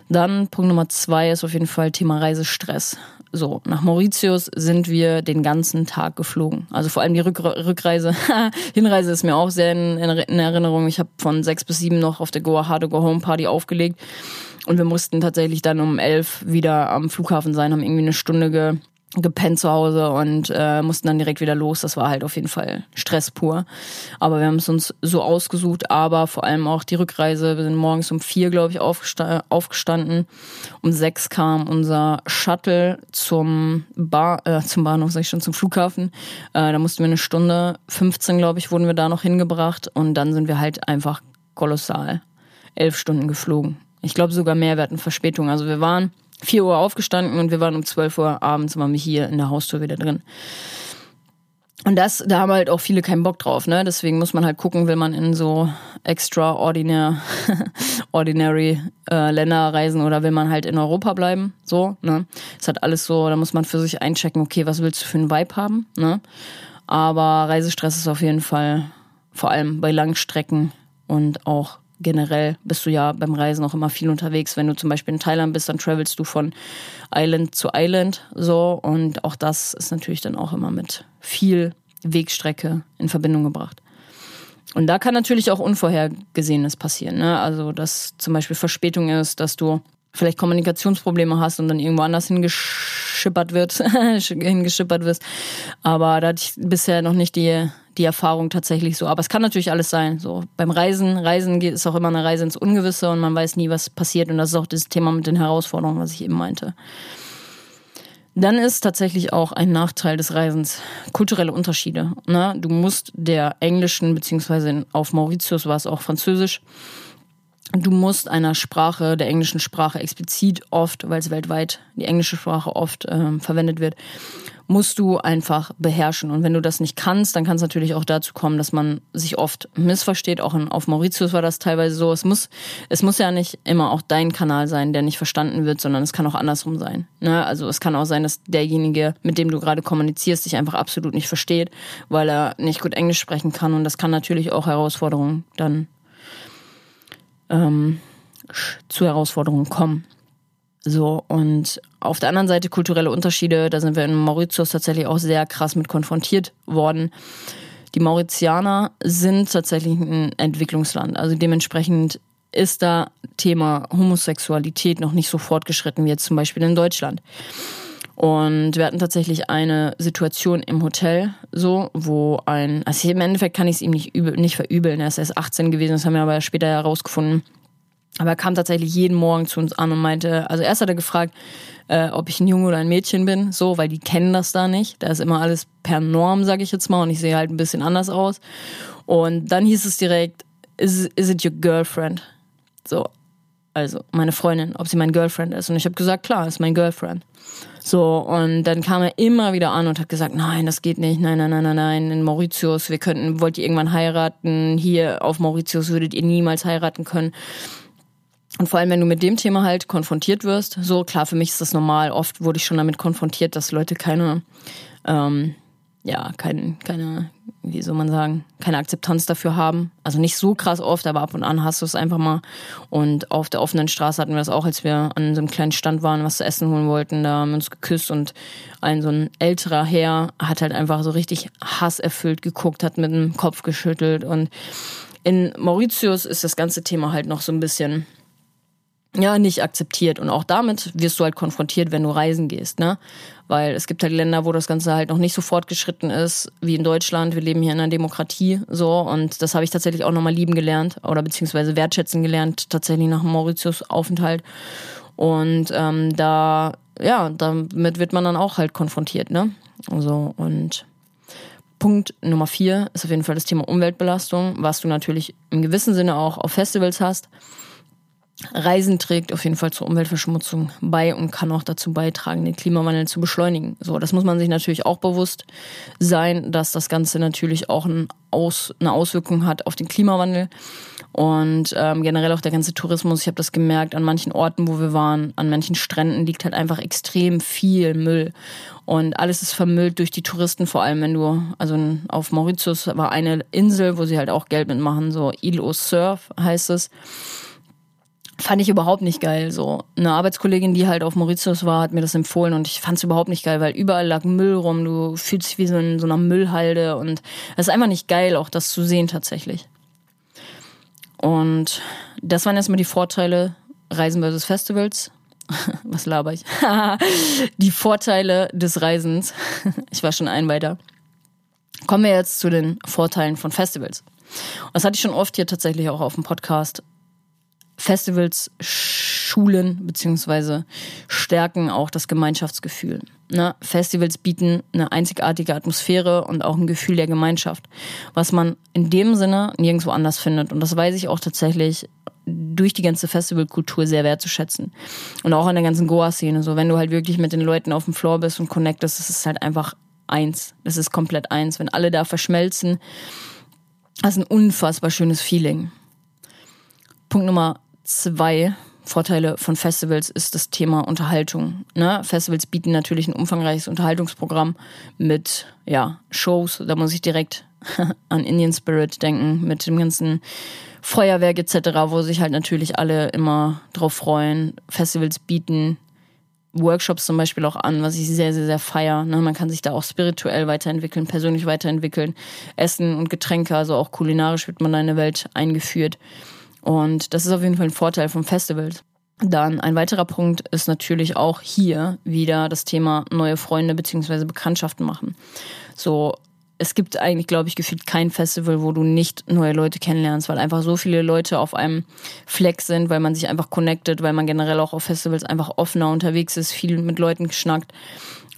A: Dann Punkt Nummer zwei ist auf jeden Fall Thema Reisestress. So, nach Mauritius sind wir den ganzen Tag geflogen. Also vor allem die Rück Rückreise. [laughs] Hinreise ist mir auch sehr in, in Erinnerung. Ich habe von sechs bis sieben noch auf der Goa Hard Go Home Party aufgelegt. Und wir mussten tatsächlich dann um elf wieder am Flughafen sein, haben irgendwie eine Stunde ge gepennt zu Hause und äh, mussten dann direkt wieder los. Das war halt auf jeden Fall Stress pur. Aber wir haben es uns so ausgesucht, aber vor allem auch die Rückreise. Wir sind morgens um vier, glaube ich, aufgesta aufgestanden. Um sechs kam unser Shuttle zum Bar, äh, zum Bahnhof, sag ich schon, zum Flughafen. Äh, da mussten wir eine Stunde, 15, glaube ich, wurden wir da noch hingebracht und dann sind wir halt einfach kolossal elf Stunden geflogen. Ich glaube sogar mehr, wir hatten Verspätung. Also wir waren 4 Uhr aufgestanden und wir waren um 12 Uhr abends waren wir hier in der Haustür wieder drin. Und das, da haben halt auch viele keinen Bock drauf, ne? Deswegen muss man halt gucken, will man in so extraordinary [laughs] ordinary äh, Länder reisen oder will man halt in Europa bleiben, so, ne? Es hat alles so, da muss man für sich einchecken, okay, was willst du für einen Vibe haben, ne? Aber Reisestress ist auf jeden Fall vor allem bei Langstrecken und auch generell bist du ja beim Reisen auch immer viel unterwegs. Wenn du zum Beispiel in Thailand bist, dann travelst du von Island zu Island so und auch das ist natürlich dann auch immer mit viel Wegstrecke in Verbindung gebracht. Und da kann natürlich auch Unvorhergesehenes passieren. Ne? Also, dass zum Beispiel Verspätung ist, dass du vielleicht Kommunikationsprobleme hast und dann irgendwo anders hingeschippert wird, [laughs] hingeschippert wirst. Aber da hatte ich bisher noch nicht die die Erfahrung tatsächlich so. Aber es kann natürlich alles sein. So beim Reisen, Reisen ist auch immer eine Reise ins Ungewisse und man weiß nie, was passiert. Und das ist auch das Thema mit den Herausforderungen, was ich eben meinte. Dann ist tatsächlich auch ein Nachteil des Reisens kulturelle Unterschiede. Ne? Du musst der englischen, beziehungsweise auf Mauritius war es auch Französisch, du musst einer Sprache, der englischen Sprache explizit oft, weil es weltweit die englische Sprache oft äh, verwendet wird, musst du einfach beherrschen. Und wenn du das nicht kannst, dann kann es natürlich auch dazu kommen, dass man sich oft missversteht. Auch in, auf Mauritius war das teilweise so. Es muss, es muss ja nicht immer auch dein Kanal sein, der nicht verstanden wird, sondern es kann auch andersrum sein. Ne? Also es kann auch sein, dass derjenige, mit dem du gerade kommunizierst, dich einfach absolut nicht versteht, weil er nicht gut Englisch sprechen kann. Und das kann natürlich auch Herausforderungen dann ähm, zu Herausforderungen kommen. So, und auf der anderen Seite kulturelle Unterschiede, da sind wir in Mauritius tatsächlich auch sehr krass mit konfrontiert worden. Die Mauritianer sind tatsächlich ein Entwicklungsland. Also dementsprechend ist da Thema Homosexualität noch nicht so fortgeschritten wie jetzt zum Beispiel in Deutschland. Und wir hatten tatsächlich eine Situation im Hotel, so, wo ein, also im Endeffekt kann ich es ihm nicht, übel, nicht verübeln. Er ist erst 18 gewesen, das haben wir aber später herausgefunden. Aber er kam tatsächlich jeden Morgen zu uns an und meinte, also erst hat er gefragt, äh, ob ich ein Junge oder ein Mädchen bin, so, weil die kennen das da nicht. Da ist immer alles per Norm, sag ich jetzt mal, und ich sehe halt ein bisschen anders aus. Und dann hieß es direkt, is, is it your girlfriend? So. also meine Freundin, ob sie mein Girlfriend ist. Und ich habe gesagt, klar, ist mein Girlfriend. So, und dann kam er immer wieder an und hat gesagt, nein, das geht nicht, nein, nein, nein, nein, nein, in Mauritius, wir könnten, wollt ihr irgendwann heiraten, hier auf Mauritius würdet ihr niemals heiraten können. Und vor allem, wenn du mit dem Thema halt konfrontiert wirst, so klar, für mich ist das normal. Oft wurde ich schon damit konfrontiert, dass Leute keine, ähm, ja, kein, keine, wie soll man sagen, keine Akzeptanz dafür haben. Also nicht so krass oft, aber ab und an hast du es einfach mal. Und auf der offenen Straße hatten wir das auch, als wir an so einem kleinen Stand waren, was zu essen holen wollten. Da haben wir uns geküsst und ein so ein älterer Herr hat halt einfach so richtig hasserfüllt geguckt, hat mit dem Kopf geschüttelt. Und in Mauritius ist das ganze Thema halt noch so ein bisschen ja, nicht akzeptiert. Und auch damit wirst du halt konfrontiert, wenn du reisen gehst, ne? Weil es gibt halt Länder, wo das Ganze halt noch nicht so fortgeschritten ist, wie in Deutschland. Wir leben hier in einer Demokratie, so. Und das habe ich tatsächlich auch nochmal lieben gelernt oder beziehungsweise wertschätzen gelernt, tatsächlich nach Mauritius-Aufenthalt. Und ähm, da, ja, damit wird man dann auch halt konfrontiert, ne? So, und Punkt Nummer vier ist auf jeden Fall das Thema Umweltbelastung, was du natürlich im gewissen Sinne auch auf Festivals hast. Reisen trägt auf jeden Fall zur Umweltverschmutzung bei und kann auch dazu beitragen, den Klimawandel zu beschleunigen. So, das muss man sich natürlich auch bewusst sein, dass das Ganze natürlich auch ein Aus, eine Auswirkung hat auf den Klimawandel. Und ähm, generell auch der ganze Tourismus. Ich habe das gemerkt, an manchen Orten, wo wir waren, an manchen Stränden liegt halt einfach extrem viel Müll. Und alles ist vermüllt durch die Touristen, vor allem wenn du, also auf Mauritius war eine Insel, wo sie halt auch Geld mitmachen, so au Surf heißt es fand ich überhaupt nicht geil. So eine Arbeitskollegin, die halt auf Mauritius war, hat mir das empfohlen und ich fand es überhaupt nicht geil, weil überall lag Müll rum. Du fühlst dich wie so in so einer Müllhalde und es ist einfach nicht geil, auch das zu sehen tatsächlich. Und das waren erstmal die Vorteile Reisen versus Festivals. [laughs] Was laber ich? [laughs] die Vorteile des Reisens. [laughs] ich war schon ein weiter. Kommen wir jetzt zu den Vorteilen von Festivals. Das hatte ich schon oft hier tatsächlich auch auf dem Podcast Festivals schulen bzw. stärken auch das Gemeinschaftsgefühl. Ne? Festivals bieten eine einzigartige Atmosphäre und auch ein Gefühl der Gemeinschaft, was man in dem Sinne nirgendwo anders findet. Und das weiß ich auch tatsächlich durch die ganze Festivalkultur sehr wertzuschätzen. Und auch an der ganzen Goa-Szene. So, wenn du halt wirklich mit den Leuten auf dem Floor bist und connectest, das ist halt einfach eins. Das ist komplett eins. Wenn alle da verschmelzen, das ist ein unfassbar schönes Feeling. Punkt Nummer zwei Vorteile von Festivals ist das Thema Unterhaltung. Ne? Festivals bieten natürlich ein umfangreiches Unterhaltungsprogramm mit ja, Shows. Da muss ich direkt [laughs] an Indian Spirit denken, mit dem ganzen Feuerwerk etc., wo sich halt natürlich alle immer drauf freuen. Festivals bieten Workshops zum Beispiel auch an, was ich sehr, sehr, sehr feier. Ne? Man kann sich da auch spirituell weiterentwickeln, persönlich weiterentwickeln. Essen und Getränke, also auch kulinarisch wird man in eine Welt eingeführt. Und das ist auf jeden Fall ein Vorteil vom Festival. Dann ein weiterer Punkt ist natürlich auch hier wieder das Thema neue Freunde beziehungsweise Bekanntschaften machen. So, es gibt eigentlich, glaube ich, gefühlt kein Festival, wo du nicht neue Leute kennenlernst, weil einfach so viele Leute auf einem Fleck sind, weil man sich einfach connectet, weil man generell auch auf Festivals einfach offener unterwegs ist, viel mit Leuten geschnackt.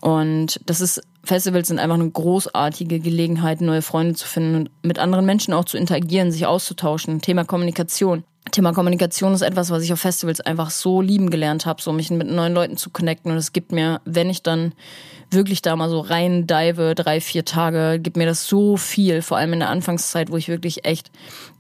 A: Und das ist, Festivals sind einfach eine großartige Gelegenheit, neue Freunde zu finden und mit anderen Menschen auch zu interagieren, sich auszutauschen. Thema Kommunikation. Thema Kommunikation ist etwas, was ich auf Festivals einfach so lieben gelernt habe, so mich mit neuen Leuten zu connecten. Und es gibt mir, wenn ich dann wirklich da mal so rein dive, drei, vier Tage, gibt mir das so viel, vor allem in der Anfangszeit, wo ich wirklich echt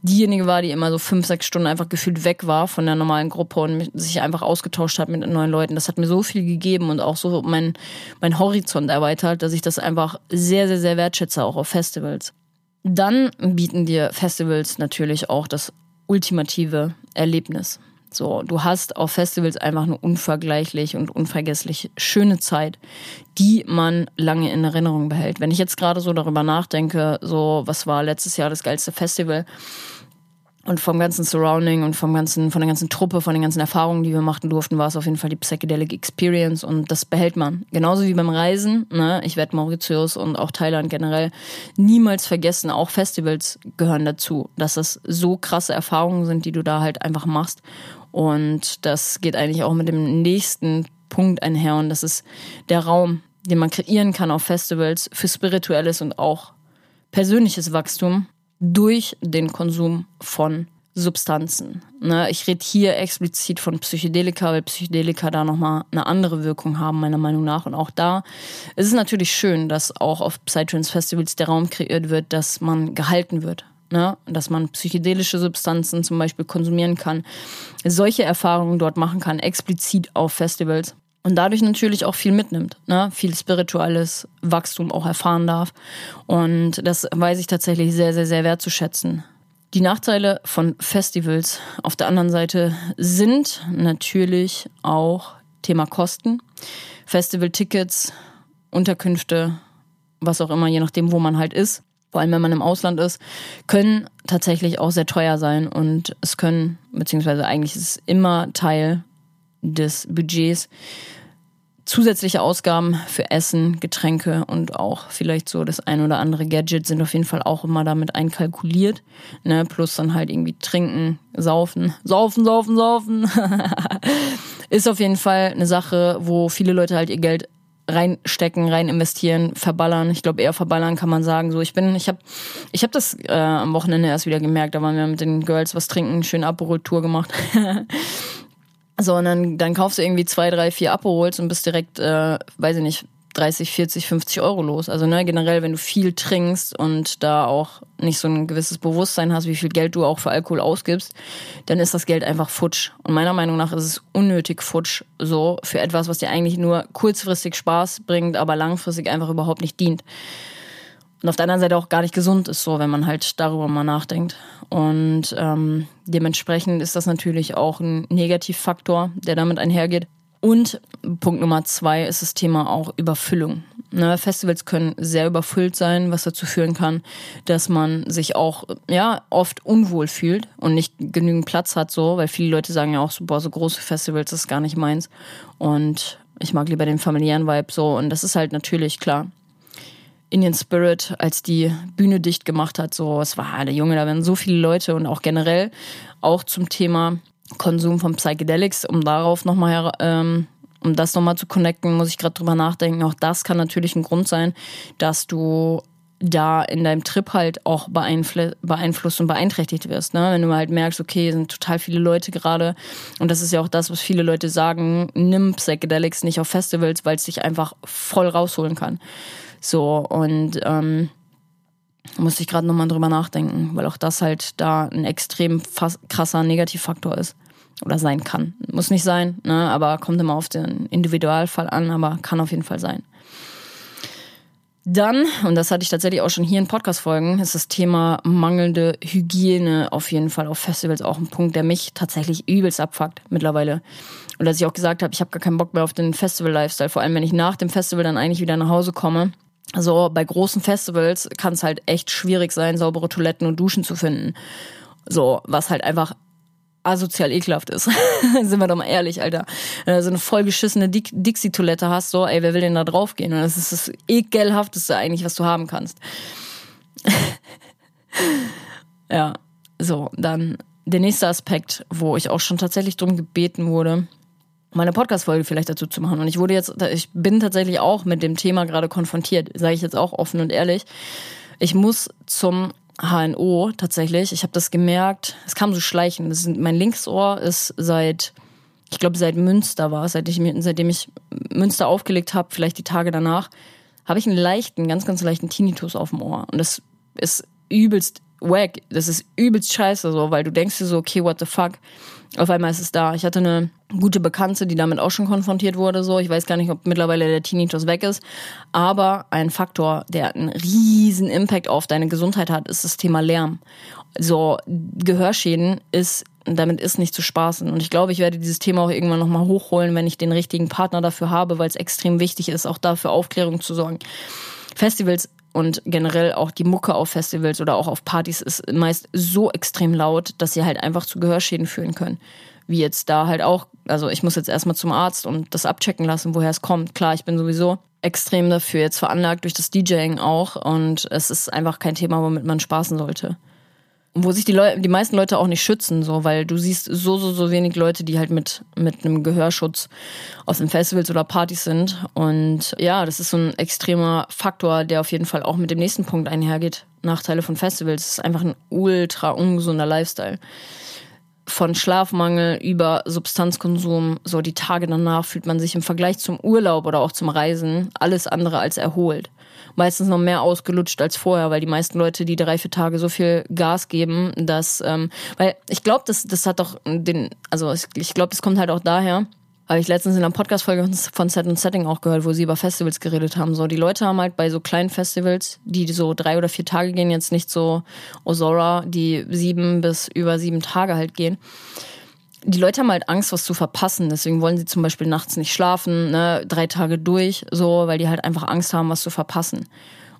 A: diejenige war, die immer so fünf, sechs Stunden einfach gefühlt weg war von der normalen Gruppe und sich einfach ausgetauscht hat mit neuen Leuten. Das hat mir so viel gegeben und auch so mein, mein Horizont erweitert, dass ich das einfach sehr, sehr, sehr wertschätze, auch auf Festivals. Dann bieten dir Festivals natürlich auch das ultimative Erlebnis. So, du hast auf Festivals einfach eine unvergleichlich und unvergesslich schöne Zeit, die man lange in Erinnerung behält. Wenn ich jetzt gerade so darüber nachdenke, so was war letztes Jahr das geilste Festival, und vom ganzen Surrounding und vom ganzen, von der ganzen Truppe, von den ganzen Erfahrungen, die wir machen durften, war es auf jeden Fall die Psychedelic Experience und das behält man. Genauso wie beim Reisen, ne? Ich werde Mauritius und auch Thailand generell niemals vergessen, auch Festivals gehören dazu, dass das so krasse Erfahrungen sind, die du da halt einfach machst. Und das geht eigentlich auch mit dem nächsten Punkt einher und das ist der Raum, den man kreieren kann auf Festivals für spirituelles und auch persönliches Wachstum durch den Konsum von Substanzen. Ne? Ich rede hier explizit von Psychedelika, weil Psychedelika da nochmal eine andere Wirkung haben, meiner Meinung nach. Und auch da ist es natürlich schön, dass auch auf Psytrance-Festivals der Raum kreiert wird, dass man gehalten wird. Ne? Dass man psychedelische Substanzen zum Beispiel konsumieren kann, solche Erfahrungen dort machen kann, explizit auf Festivals und dadurch natürlich auch viel mitnimmt, ne? viel spirituelles Wachstum auch erfahren darf. Und das weiß ich tatsächlich sehr, sehr, sehr wertzuschätzen. Die Nachteile von Festivals auf der anderen Seite sind natürlich auch Thema Kosten. Festivaltickets, Unterkünfte, was auch immer, je nachdem, wo man halt ist, vor allem wenn man im Ausland ist, können tatsächlich auch sehr teuer sein und es können, beziehungsweise eigentlich ist es immer Teil des Budgets, zusätzliche Ausgaben für Essen, Getränke und auch vielleicht so das ein oder andere Gadget sind auf jeden Fall auch immer damit einkalkuliert. Ne? Plus dann halt irgendwie trinken, saufen, saufen, saufen, saufen. [laughs] Ist auf jeden Fall eine Sache, wo viele Leute halt ihr Geld reinstecken, rein investieren, verballern. Ich glaube eher verballern kann man sagen. So, ich bin, ich habe, ich habe das äh, am Wochenende erst wieder gemerkt. Da waren wir mit den Girls was trinken, schön Aperol-Tour gemacht. [laughs] So, und dann, dann kaufst du irgendwie zwei, drei, vier Aperols und bist direkt, äh, weiß ich nicht, 30, 40, 50 Euro los. Also ne, generell, wenn du viel trinkst und da auch nicht so ein gewisses Bewusstsein hast, wie viel Geld du auch für Alkohol ausgibst, dann ist das Geld einfach futsch. Und meiner Meinung nach ist es unnötig futsch so für etwas, was dir eigentlich nur kurzfristig Spaß bringt, aber langfristig einfach überhaupt nicht dient. Und auf der anderen Seite auch gar nicht gesund ist, so wenn man halt darüber mal nachdenkt. Und ähm, dementsprechend ist das natürlich auch ein Negativfaktor, der damit einhergeht. Und Punkt Nummer zwei ist das Thema auch Überfüllung. Ne, Festivals können sehr überfüllt sein, was dazu führen kann, dass man sich auch ja oft unwohl fühlt und nicht genügend Platz hat, so, weil viele Leute sagen ja auch so, boah, so große Festivals ist gar nicht meins. Und ich mag lieber den familiären Vibe so. Und das ist halt natürlich klar. Indian Spirit, als die Bühne dicht gemacht hat, so, es war der Junge, da waren so viele Leute und auch generell auch zum Thema Konsum von Psychedelics, um darauf nochmal, ähm, um das nochmal zu connecten, muss ich gerade drüber nachdenken. Auch das kann natürlich ein Grund sein, dass du da in deinem Trip halt auch beeinflusst und beeinträchtigt wirst. Ne? Wenn du halt merkst, okay, sind total viele Leute gerade und das ist ja auch das, was viele Leute sagen, nimm Psychedelics nicht auf Festivals, weil es dich einfach voll rausholen kann. So, und ähm, musste ich gerade nochmal drüber nachdenken, weil auch das halt da ein extrem krasser Negativfaktor ist. Oder sein kann. Muss nicht sein, ne? aber kommt immer auf den Individualfall an, aber kann auf jeden Fall sein. Dann, und das hatte ich tatsächlich auch schon hier in Podcast-Folgen, ist das Thema mangelnde Hygiene auf jeden Fall auf Festivals auch ein Punkt, der mich tatsächlich übelst abfuckt mittlerweile. Und dass ich auch gesagt habe, ich habe gar keinen Bock mehr auf den Festival-Lifestyle, vor allem wenn ich nach dem Festival dann eigentlich wieder nach Hause komme so, bei großen Festivals kann es halt echt schwierig sein, saubere Toiletten und Duschen zu finden. So, was halt einfach asozial ekelhaft ist. [laughs] Sind wir doch mal ehrlich, Alter. Wenn du so eine vollgeschissene Dixie-Toilette hast, so, ey, wer will denn da drauf gehen? Und das ist das ekelhafteste eigentlich, was du haben kannst. [laughs] ja, so, dann der nächste Aspekt, wo ich auch schon tatsächlich drum gebeten wurde, meine Podcast-Folge vielleicht dazu zu machen. Und ich wurde jetzt, ich bin tatsächlich auch mit dem Thema gerade konfrontiert, sage ich jetzt auch offen und ehrlich. Ich muss zum HNO tatsächlich. Ich habe das gemerkt. Es kam so schleichend. Das ist, mein Linksohr ist seit, ich glaube seit Münster war, seit ich, seitdem ich Münster aufgelegt habe, vielleicht die Tage danach, habe ich einen leichten, ganz, ganz leichten Tinnitus auf dem Ohr. Und das ist übelst wack. Das ist übelst scheiße so, weil du denkst dir so, okay, what the fuck. Auf einmal ist es da. Ich hatte eine gute Bekannte, die damit auch schon konfrontiert wurde. So, ich weiß gar nicht, ob mittlerweile der Tinnitus weg ist, aber ein Faktor, der einen riesen Impact auf deine Gesundheit hat, ist das Thema Lärm. So Gehörschäden ist damit ist nicht zu spaßen. Und ich glaube, ich werde dieses Thema auch irgendwann nochmal hochholen, wenn ich den richtigen Partner dafür habe, weil es extrem wichtig ist, auch dafür Aufklärung zu sorgen. Festivals und generell auch die Mucke auf Festivals oder auch auf Partys ist meist so extrem laut, dass sie halt einfach zu Gehörschäden führen können. Wie jetzt da halt auch, also ich muss jetzt erstmal zum Arzt und das abchecken lassen, woher es kommt. Klar, ich bin sowieso extrem dafür jetzt veranlagt durch das DJing auch und es ist einfach kein Thema, womit man spaßen sollte. Wo sich die Leute, die meisten Leute auch nicht schützen, so, weil du siehst so, so, so wenig Leute, die halt mit, mit einem Gehörschutz auf den Festivals oder Partys sind. Und ja, das ist so ein extremer Faktor, der auf jeden Fall auch mit dem nächsten Punkt einhergeht. Nachteile von Festivals. Es ist einfach ein ultra ungesunder Lifestyle. Von Schlafmangel über Substanzkonsum, so die Tage danach fühlt man sich im Vergleich zum Urlaub oder auch zum Reisen alles andere als erholt meistens noch mehr ausgelutscht als vorher, weil die meisten Leute die drei, vier Tage so viel Gas geben, dass, ähm, weil ich glaube, das, das hat doch den, also ich glaube, das kommt halt auch daher, habe ich letztens in einer Podcast-Folge von Set und Setting auch gehört, wo sie über Festivals geredet haben. So, die Leute haben halt bei so kleinen Festivals, die so drei oder vier Tage gehen, jetzt nicht so Osora, die sieben bis über sieben Tage halt gehen die Leute haben halt Angst, was zu verpassen. Deswegen wollen sie zum Beispiel nachts nicht schlafen, ne, drei Tage durch, so, weil die halt einfach Angst haben, was zu verpassen.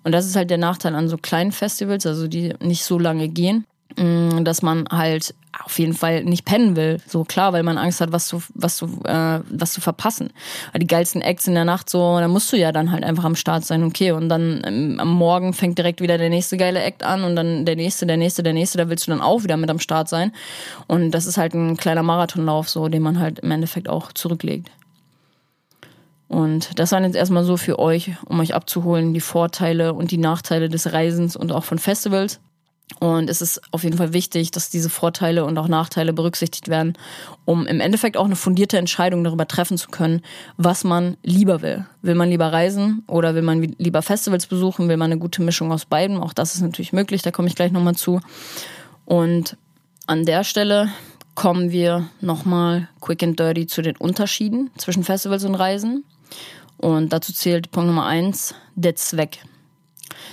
A: Und das ist halt der Nachteil an so kleinen Festivals, also die nicht so lange gehen. Mm, dass man halt auf jeden Fall nicht pennen will. So klar, weil man Angst hat, was zu, was zu, äh, was zu verpassen. Weil die geilsten Acts in der Nacht so, da musst du ja dann halt einfach am Start sein, okay. Und dann ähm, am Morgen fängt direkt wieder der nächste geile Act an und dann der nächste, der nächste, der nächste, da willst du dann auch wieder mit am Start sein. Und das ist halt ein kleiner Marathonlauf, so, den man halt im Endeffekt auch zurücklegt. Und das waren jetzt erstmal so für euch, um euch abzuholen, die Vorteile und die Nachteile des Reisens und auch von Festivals. Und es ist auf jeden Fall wichtig, dass diese Vorteile und auch Nachteile berücksichtigt werden, um im Endeffekt auch eine fundierte Entscheidung darüber treffen zu können, was man lieber will. Will man lieber reisen oder will man lieber Festivals besuchen? Will man eine gute Mischung aus beiden? Auch das ist natürlich möglich, da komme ich gleich nochmal zu. Und an der Stelle kommen wir nochmal quick and dirty zu den Unterschieden zwischen Festivals und Reisen. Und dazu zählt Punkt Nummer eins, der Zweck.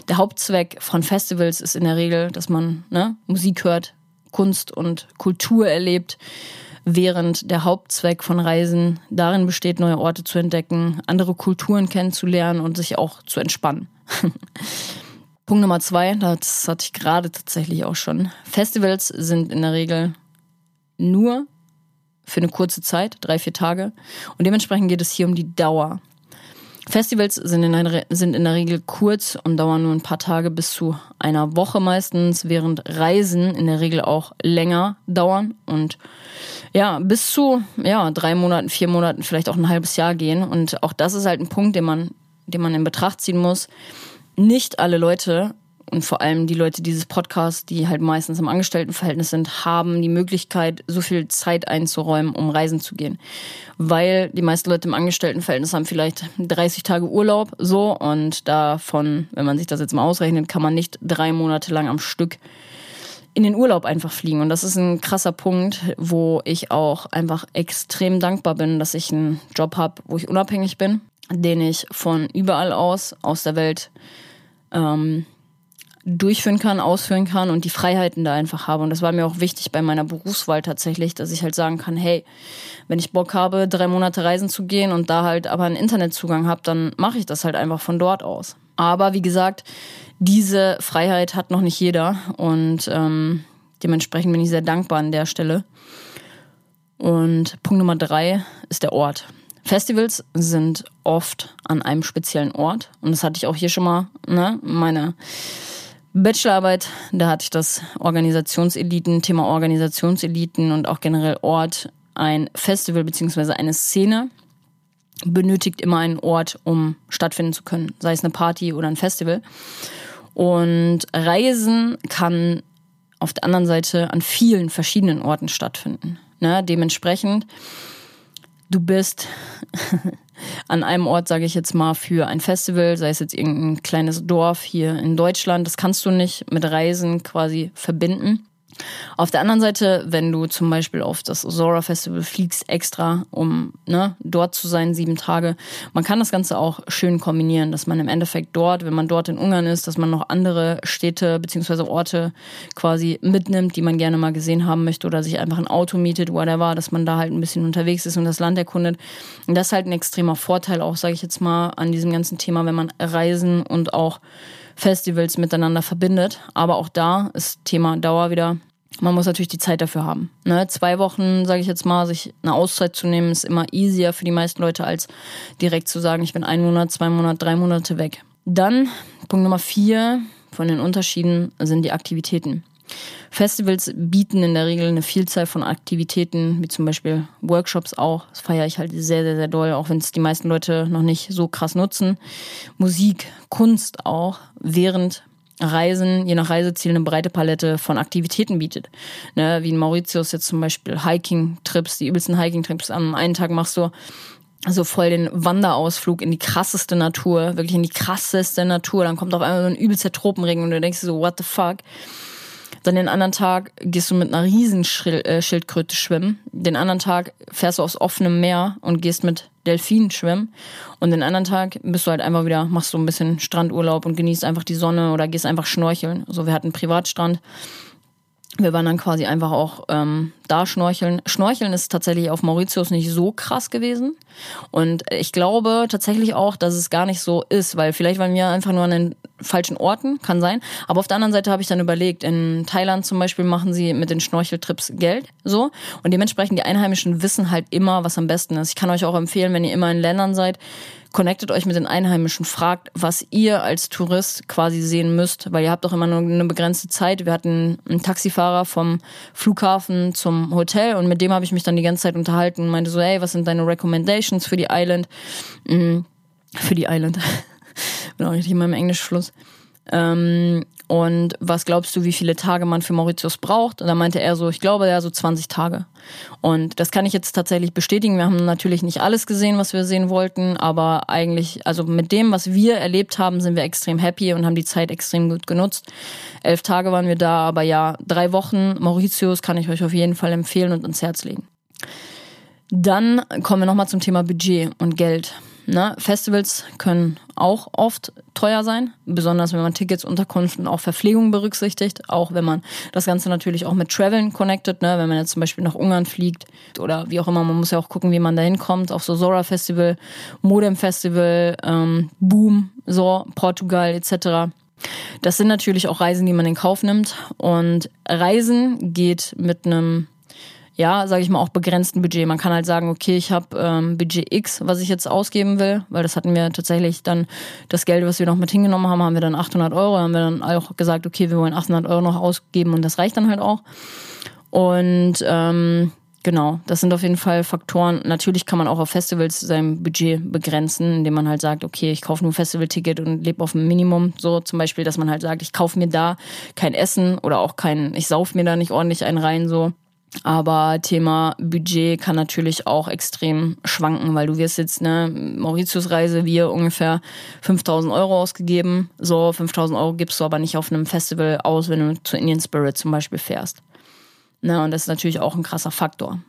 A: Der Hauptzweck von Festivals ist in der Regel, dass man ne, Musik hört, Kunst und Kultur erlebt, während der Hauptzweck von Reisen darin besteht, neue Orte zu entdecken, andere Kulturen kennenzulernen und sich auch zu entspannen. [laughs] Punkt Nummer zwei, das hatte ich gerade tatsächlich auch schon. Festivals sind in der Regel nur für eine kurze Zeit, drei, vier Tage. Und dementsprechend geht es hier um die Dauer. Festivals sind in, der, sind in der Regel kurz und dauern nur ein paar Tage bis zu einer Woche meistens, während Reisen in der Regel auch länger dauern und ja, bis zu ja, drei Monaten, vier Monaten, vielleicht auch ein halbes Jahr gehen. Und auch das ist halt ein Punkt, den man, den man in Betracht ziehen muss. Nicht alle Leute und vor allem die Leute dieses Podcasts, die halt meistens im Angestelltenverhältnis sind, haben die Möglichkeit, so viel Zeit einzuräumen, um reisen zu gehen. Weil die meisten Leute im Angestelltenverhältnis haben vielleicht 30 Tage Urlaub, so, und davon, wenn man sich das jetzt mal ausrechnet, kann man nicht drei Monate lang am Stück in den Urlaub einfach fliegen. Und das ist ein krasser Punkt, wo ich auch einfach extrem dankbar bin, dass ich einen Job habe, wo ich unabhängig bin, den ich von überall aus, aus der Welt, ähm, durchführen kann, ausführen kann und die Freiheiten da einfach habe. Und das war mir auch wichtig bei meiner Berufswahl tatsächlich, dass ich halt sagen kann, hey, wenn ich Bock habe, drei Monate reisen zu gehen und da halt aber einen Internetzugang habe, dann mache ich das halt einfach von dort aus. Aber wie gesagt, diese Freiheit hat noch nicht jeder und ähm, dementsprechend bin ich sehr dankbar an der Stelle. Und Punkt Nummer drei ist der Ort. Festivals sind oft an einem speziellen Ort und das hatte ich auch hier schon mal, ne, meine Bachelorarbeit, da hatte ich das Organisationseliten, Thema Organisationseliten und auch generell Ort, ein Festival beziehungsweise eine Szene benötigt immer einen Ort, um stattfinden zu können, sei es eine Party oder ein Festival. Und Reisen kann auf der anderen Seite an vielen verschiedenen Orten stattfinden. Ne? Dementsprechend, du bist [laughs] an einem Ort, sage ich jetzt mal, für ein Festival, sei es jetzt irgendein kleines Dorf hier in Deutschland. Das kannst du nicht mit Reisen quasi verbinden. Auf der anderen Seite, wenn du zum Beispiel auf das Zora Festival fliegst extra, um ne, dort zu sein, sieben Tage, man kann das Ganze auch schön kombinieren, dass man im Endeffekt dort, wenn man dort in Ungarn ist, dass man noch andere Städte beziehungsweise Orte quasi mitnimmt, die man gerne mal gesehen haben möchte oder sich einfach ein Auto mietet, whatever, dass man da halt ein bisschen unterwegs ist und das Land erkundet. Und das ist halt ein extremer Vorteil auch, sage ich jetzt mal, an diesem ganzen Thema, wenn man Reisen und auch Festivals miteinander verbindet. Aber auch da ist Thema Dauer wieder. Man muss natürlich die Zeit dafür haben. Ne? Zwei Wochen, sage ich jetzt mal, sich eine Auszeit zu nehmen, ist immer easier für die meisten Leute, als direkt zu sagen, ich bin ein Monat, zwei Monate, drei Monate weg. Dann Punkt Nummer vier von den Unterschieden sind die Aktivitäten. Festivals bieten in der Regel eine Vielzahl von Aktivitäten, wie zum Beispiel Workshops auch. Das feiere ich halt sehr, sehr, sehr doll, auch wenn es die meisten Leute noch nicht so krass nutzen. Musik, Kunst auch, während Reisen, je nach Reiseziel, eine breite Palette von Aktivitäten bietet. Ne, wie in Mauritius jetzt zum Beispiel Hiking-Trips, die übelsten Hiking-Trips. Am einen Tag machst du so voll den Wanderausflug in die krasseste Natur, wirklich in die krasseste Natur. Dann kommt auf einmal so ein übelster Tropenregen und du denkst so, what the fuck? Dann den anderen Tag gehst du mit einer Riesenschildkröte schwimmen. Den anderen Tag fährst du aufs offene Meer und gehst mit Delfinen schwimmen. Und den anderen Tag bist du halt einfach wieder, machst du ein bisschen Strandurlaub und genießt einfach die Sonne oder gehst einfach schnorcheln. So, wir hatten einen Privatstrand wir waren dann quasi einfach auch ähm, da schnorcheln. Schnorcheln ist tatsächlich auf Mauritius nicht so krass gewesen. Und ich glaube tatsächlich auch, dass es gar nicht so ist, weil vielleicht waren wir einfach nur an den falschen Orten, kann sein. Aber auf der anderen Seite habe ich dann überlegt, in Thailand zum Beispiel machen sie mit den Schnorcheltrips Geld, so. Und dementsprechend die Einheimischen wissen halt immer, was am besten ist. Ich kann euch auch empfehlen, wenn ihr immer in Ländern seid, connectet euch mit den Einheimischen, fragt, was ihr als Tourist quasi sehen müsst, weil ihr habt doch immer nur eine begrenzte Zeit. Wir hatten einen Taxifahrer vom Flughafen zum Hotel und mit dem habe ich mich dann die ganze Zeit unterhalten und meinte so, hey, was sind deine Recommendations für die Island? Mhm. Für die Island. [laughs] Bin auch richtig in meinem Englischfluss. Ähm, und was glaubst du, wie viele Tage man für Mauritius braucht? Und da meinte er so, ich glaube ja so 20 Tage. Und das kann ich jetzt tatsächlich bestätigen. Wir haben natürlich nicht alles gesehen, was wir sehen wollten, aber eigentlich, also mit dem, was wir erlebt haben, sind wir extrem happy und haben die Zeit extrem gut genutzt. Elf Tage waren wir da, aber ja, drei Wochen Mauritius kann ich euch auf jeden Fall empfehlen und ans Herz legen. Dann kommen wir nochmal zum Thema Budget und Geld. Ne? Festivals können auch oft teuer sein, besonders wenn man Tickets, Unterkunft und auch Verpflegung berücksichtigt. Auch wenn man das Ganze natürlich auch mit Traveln connected, ne? wenn man jetzt zum Beispiel nach Ungarn fliegt oder wie auch immer. Man muss ja auch gucken, wie man da hinkommt. Auf so Zora Festival, Modem Festival, ähm, Boom, so Portugal etc. Das sind natürlich auch Reisen, die man in Kauf nimmt. Und Reisen geht mit einem ja, sage ich mal, auch begrenzten Budget. Man kann halt sagen, okay, ich habe ähm, Budget X, was ich jetzt ausgeben will, weil das hatten wir tatsächlich dann, das Geld, was wir noch mit hingenommen haben, haben wir dann 800 Euro, haben wir dann auch gesagt, okay, wir wollen 800 Euro noch ausgeben und das reicht dann halt auch. Und ähm, genau, das sind auf jeden Fall Faktoren. Natürlich kann man auch auf Festivals sein Budget begrenzen, indem man halt sagt, okay, ich kaufe nur ein Festivalticket und lebe auf ein Minimum. So zum Beispiel, dass man halt sagt, ich kaufe mir da kein Essen oder auch kein, ich sauf mir da nicht ordentlich einen rein, so. Aber Thema Budget kann natürlich auch extrem schwanken, weil du wirst jetzt eine Mauritius-Reise, wir ungefähr 5000 Euro ausgegeben. So, 5000 Euro gibst du aber nicht auf einem Festival aus, wenn du zu Indian Spirit zum Beispiel fährst. Na, und das ist natürlich auch ein krasser Faktor.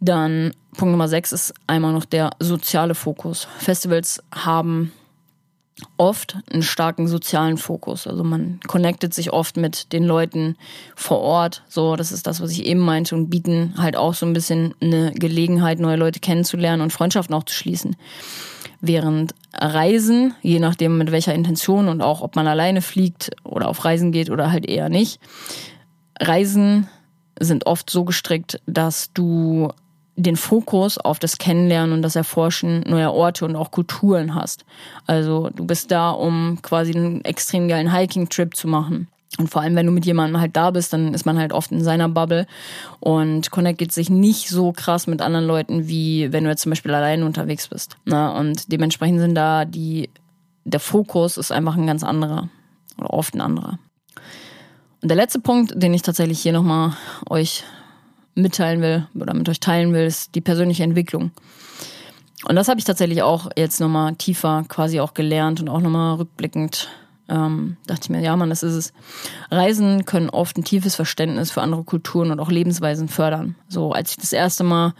A: Dann Punkt Nummer 6 ist einmal noch der soziale Fokus. Festivals haben oft einen starken sozialen Fokus. Also man connectet sich oft mit den Leuten vor Ort. So, das ist das, was ich eben meinte und bieten halt auch so ein bisschen eine Gelegenheit, neue Leute kennenzulernen und Freundschaften auch zu schließen. Während Reisen, je nachdem mit welcher Intention und auch ob man alleine fliegt oder auf Reisen geht oder halt eher nicht, Reisen sind oft so gestrickt, dass du den Fokus auf das Kennenlernen und das Erforschen neuer Orte und auch Kulturen hast. Also du bist da, um quasi einen extrem geilen Hiking-Trip zu machen. Und vor allem, wenn du mit jemandem halt da bist, dann ist man halt oft in seiner Bubble und connectet sich nicht so krass mit anderen Leuten, wie wenn du jetzt zum Beispiel alleine unterwegs bist. Na, und dementsprechend sind da die, der Fokus ist einfach ein ganz anderer oder oft ein anderer. Und der letzte Punkt, den ich tatsächlich hier nochmal euch mitteilen will oder mit euch teilen will, ist die persönliche Entwicklung. Und das habe ich tatsächlich auch jetzt nochmal tiefer quasi auch gelernt und auch nochmal rückblickend ähm, dachte ich mir, ja, Mann, das ist es. Reisen können oft ein tiefes Verständnis für andere Kulturen und auch Lebensweisen fördern. So, als ich das erste Mal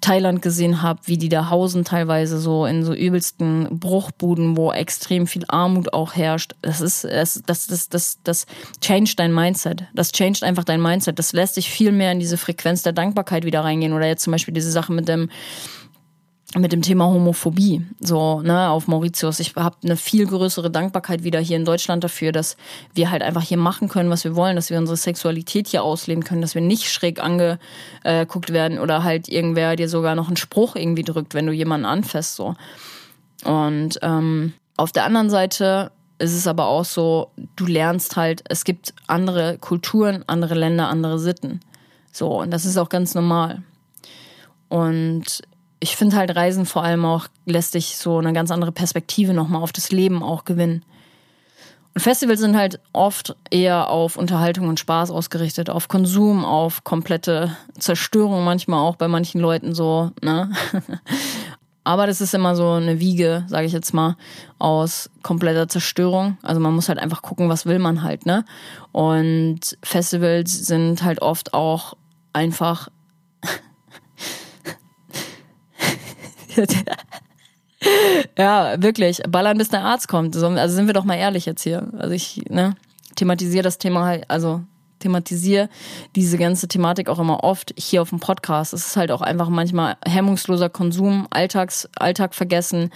A: Thailand gesehen habe, wie die da hausen teilweise so in so übelsten Bruchbuden, wo extrem viel Armut auch herrscht. Das ist das das das das, das changed dein Mindset. Das changed einfach dein Mindset. Das lässt dich viel mehr in diese Frequenz der Dankbarkeit wieder reingehen oder jetzt zum Beispiel diese Sache mit dem mit dem Thema Homophobie, so ne, auf Mauritius. Ich habe eine viel größere Dankbarkeit wieder hier in Deutschland dafür, dass wir halt einfach hier machen können, was wir wollen, dass wir unsere Sexualität hier ausleben können, dass wir nicht schräg angeguckt werden oder halt irgendwer dir sogar noch einen Spruch irgendwie drückt, wenn du jemanden anfasst so. Und ähm, auf der anderen Seite ist es aber auch so, du lernst halt, es gibt andere Kulturen, andere Länder, andere Sitten. So, und das ist auch ganz normal. Und ich finde halt Reisen vor allem auch lässt dich so eine ganz andere Perspektive nochmal auf das Leben auch gewinnen. Und Festivals sind halt oft eher auf Unterhaltung und Spaß ausgerichtet, auf Konsum, auf komplette Zerstörung manchmal auch bei manchen Leuten so, ne? [laughs] Aber das ist immer so eine Wiege, sage ich jetzt mal, aus kompletter Zerstörung. Also man muss halt einfach gucken, was will man halt, ne? Und Festivals sind halt oft auch einfach [laughs] ja, wirklich. Ballern, bis der Arzt kommt. Also sind wir doch mal ehrlich jetzt hier. Also ich ne, thematisiere das Thema halt, also thematisiere diese ganze Thematik auch immer oft hier auf dem Podcast. Es ist halt auch einfach manchmal hemmungsloser Konsum, Alltags, Alltag vergessen.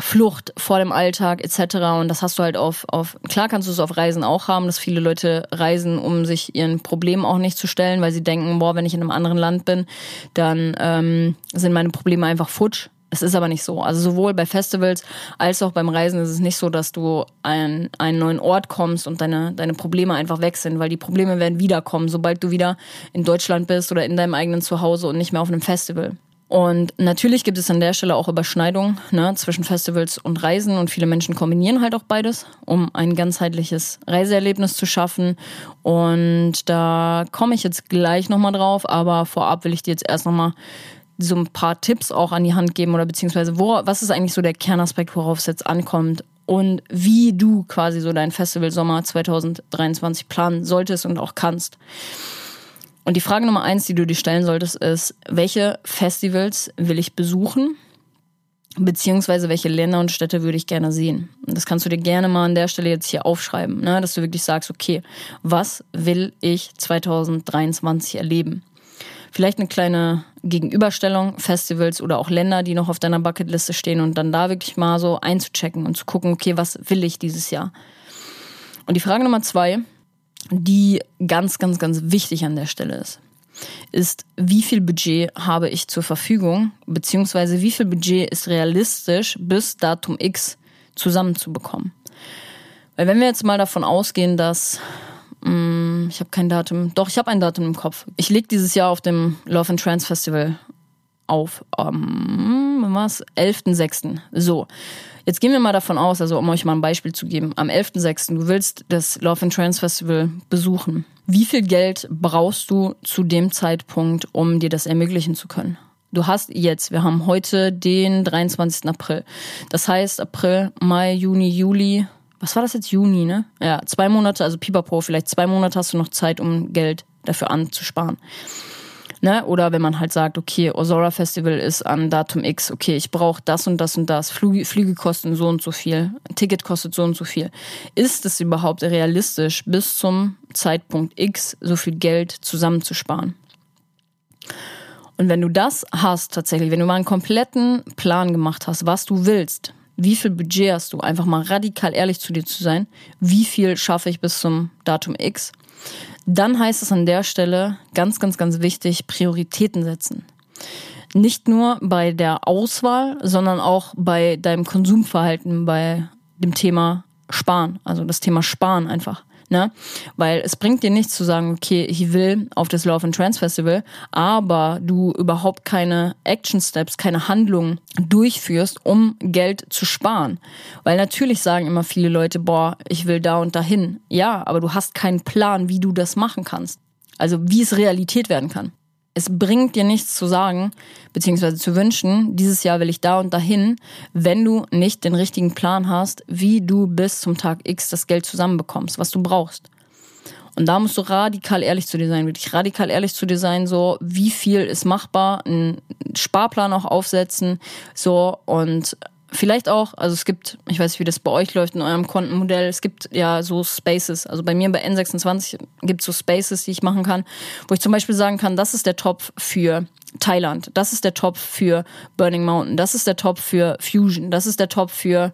A: Flucht vor dem Alltag etc. Und das hast du halt auf, auf, klar kannst du es auf Reisen auch haben, dass viele Leute reisen, um sich ihren Problemen auch nicht zu stellen, weil sie denken, boah, wenn ich in einem anderen Land bin, dann ähm, sind meine Probleme einfach futsch. Es ist aber nicht so. Also sowohl bei Festivals als auch beim Reisen ist es nicht so, dass du an einen neuen Ort kommst und deine, deine Probleme einfach weg sind, weil die Probleme werden wiederkommen, sobald du wieder in Deutschland bist oder in deinem eigenen Zuhause und nicht mehr auf einem Festival. Und natürlich gibt es an der Stelle auch Überschneidungen ne, zwischen Festivals und Reisen und viele Menschen kombinieren halt auch beides, um ein ganzheitliches Reiseerlebnis zu schaffen. Und da komme ich jetzt gleich nochmal drauf, aber vorab will ich dir jetzt erst nochmal so ein paar Tipps auch an die Hand geben oder beziehungsweise wo, was ist eigentlich so der Kernaspekt, worauf es jetzt ankommt und wie du quasi so dein Festival Sommer 2023 planen solltest und auch kannst. Und die Frage Nummer eins, die du dir stellen solltest, ist, welche Festivals will ich besuchen? Beziehungsweise welche Länder und Städte würde ich gerne sehen? Und das kannst du dir gerne mal an der Stelle jetzt hier aufschreiben, ne? dass du wirklich sagst, okay, was will ich 2023 erleben? Vielleicht eine kleine Gegenüberstellung, Festivals oder auch Länder, die noch auf deiner Bucketliste stehen und dann da wirklich mal so einzuchecken und zu gucken, okay, was will ich dieses Jahr? Und die Frage Nummer zwei, die ganz, ganz, ganz wichtig an der Stelle ist, ist, wie viel Budget habe ich zur Verfügung, beziehungsweise wie viel Budget ist realistisch bis Datum X zusammenzubekommen. Weil wenn wir jetzt mal davon ausgehen, dass mh, mm, ich habe kein Datum, doch ich habe ein Datum im Kopf. Ich lege dieses Jahr auf dem Love and Trance Festival auf, ähm, was? 11.06. So. Jetzt gehen wir mal davon aus, also um euch mal ein Beispiel zu geben, am 11.06. du willst das Love and Trance Festival besuchen. Wie viel Geld brauchst du zu dem Zeitpunkt, um dir das ermöglichen zu können? Du hast jetzt, wir haben heute den 23. April. Das heißt April, Mai, Juni, Juli. Was war das jetzt? Juni, ne? Ja, zwei Monate, also Pipapo, vielleicht zwei Monate hast du noch Zeit, um Geld dafür anzusparen. Ne? Oder wenn man halt sagt, okay, Osora Festival ist an Datum X, okay, ich brauche das und das und das, Flüge, Flüge kosten so und so viel, ein Ticket kostet so und so viel. Ist es überhaupt realistisch, bis zum Zeitpunkt X so viel Geld zusammenzusparen? Und wenn du das hast tatsächlich, wenn du mal einen kompletten Plan gemacht hast, was du willst, wie viel Budget hast du, einfach mal radikal ehrlich zu dir zu sein, wie viel schaffe ich bis zum Datum X, dann heißt es an der Stelle ganz, ganz, ganz wichtig, Prioritäten setzen. Nicht nur bei der Auswahl, sondern auch bei deinem Konsumverhalten, bei dem Thema Sparen, also das Thema Sparen einfach. Ne? Weil es bringt dir nichts zu sagen, okay, ich will auf das Love and Trance Festival, aber du überhaupt keine Action Steps, keine Handlungen durchführst, um Geld zu sparen. Weil natürlich sagen immer viele Leute, boah, ich will da und dahin. Ja, aber du hast keinen Plan, wie du das machen kannst. Also wie es Realität werden kann es bringt dir nichts zu sagen, beziehungsweise zu wünschen, dieses Jahr will ich da und dahin, wenn du nicht den richtigen Plan hast, wie du bis zum Tag X das Geld zusammenbekommst, was du brauchst. Und da musst du radikal ehrlich zu dir sein, wirklich radikal ehrlich zu dir sein, so wie viel ist machbar, einen Sparplan auch aufsetzen, so und vielleicht auch, also es gibt, ich weiß nicht, wie das bei euch läuft in eurem Kontenmodell, es gibt ja so Spaces. Also bei mir bei N26 gibt es so Spaces, die ich machen kann, wo ich zum Beispiel sagen kann, das ist der Topf für Thailand, das ist der Topf für Burning Mountain, das ist der Topf für Fusion, das ist der Topf für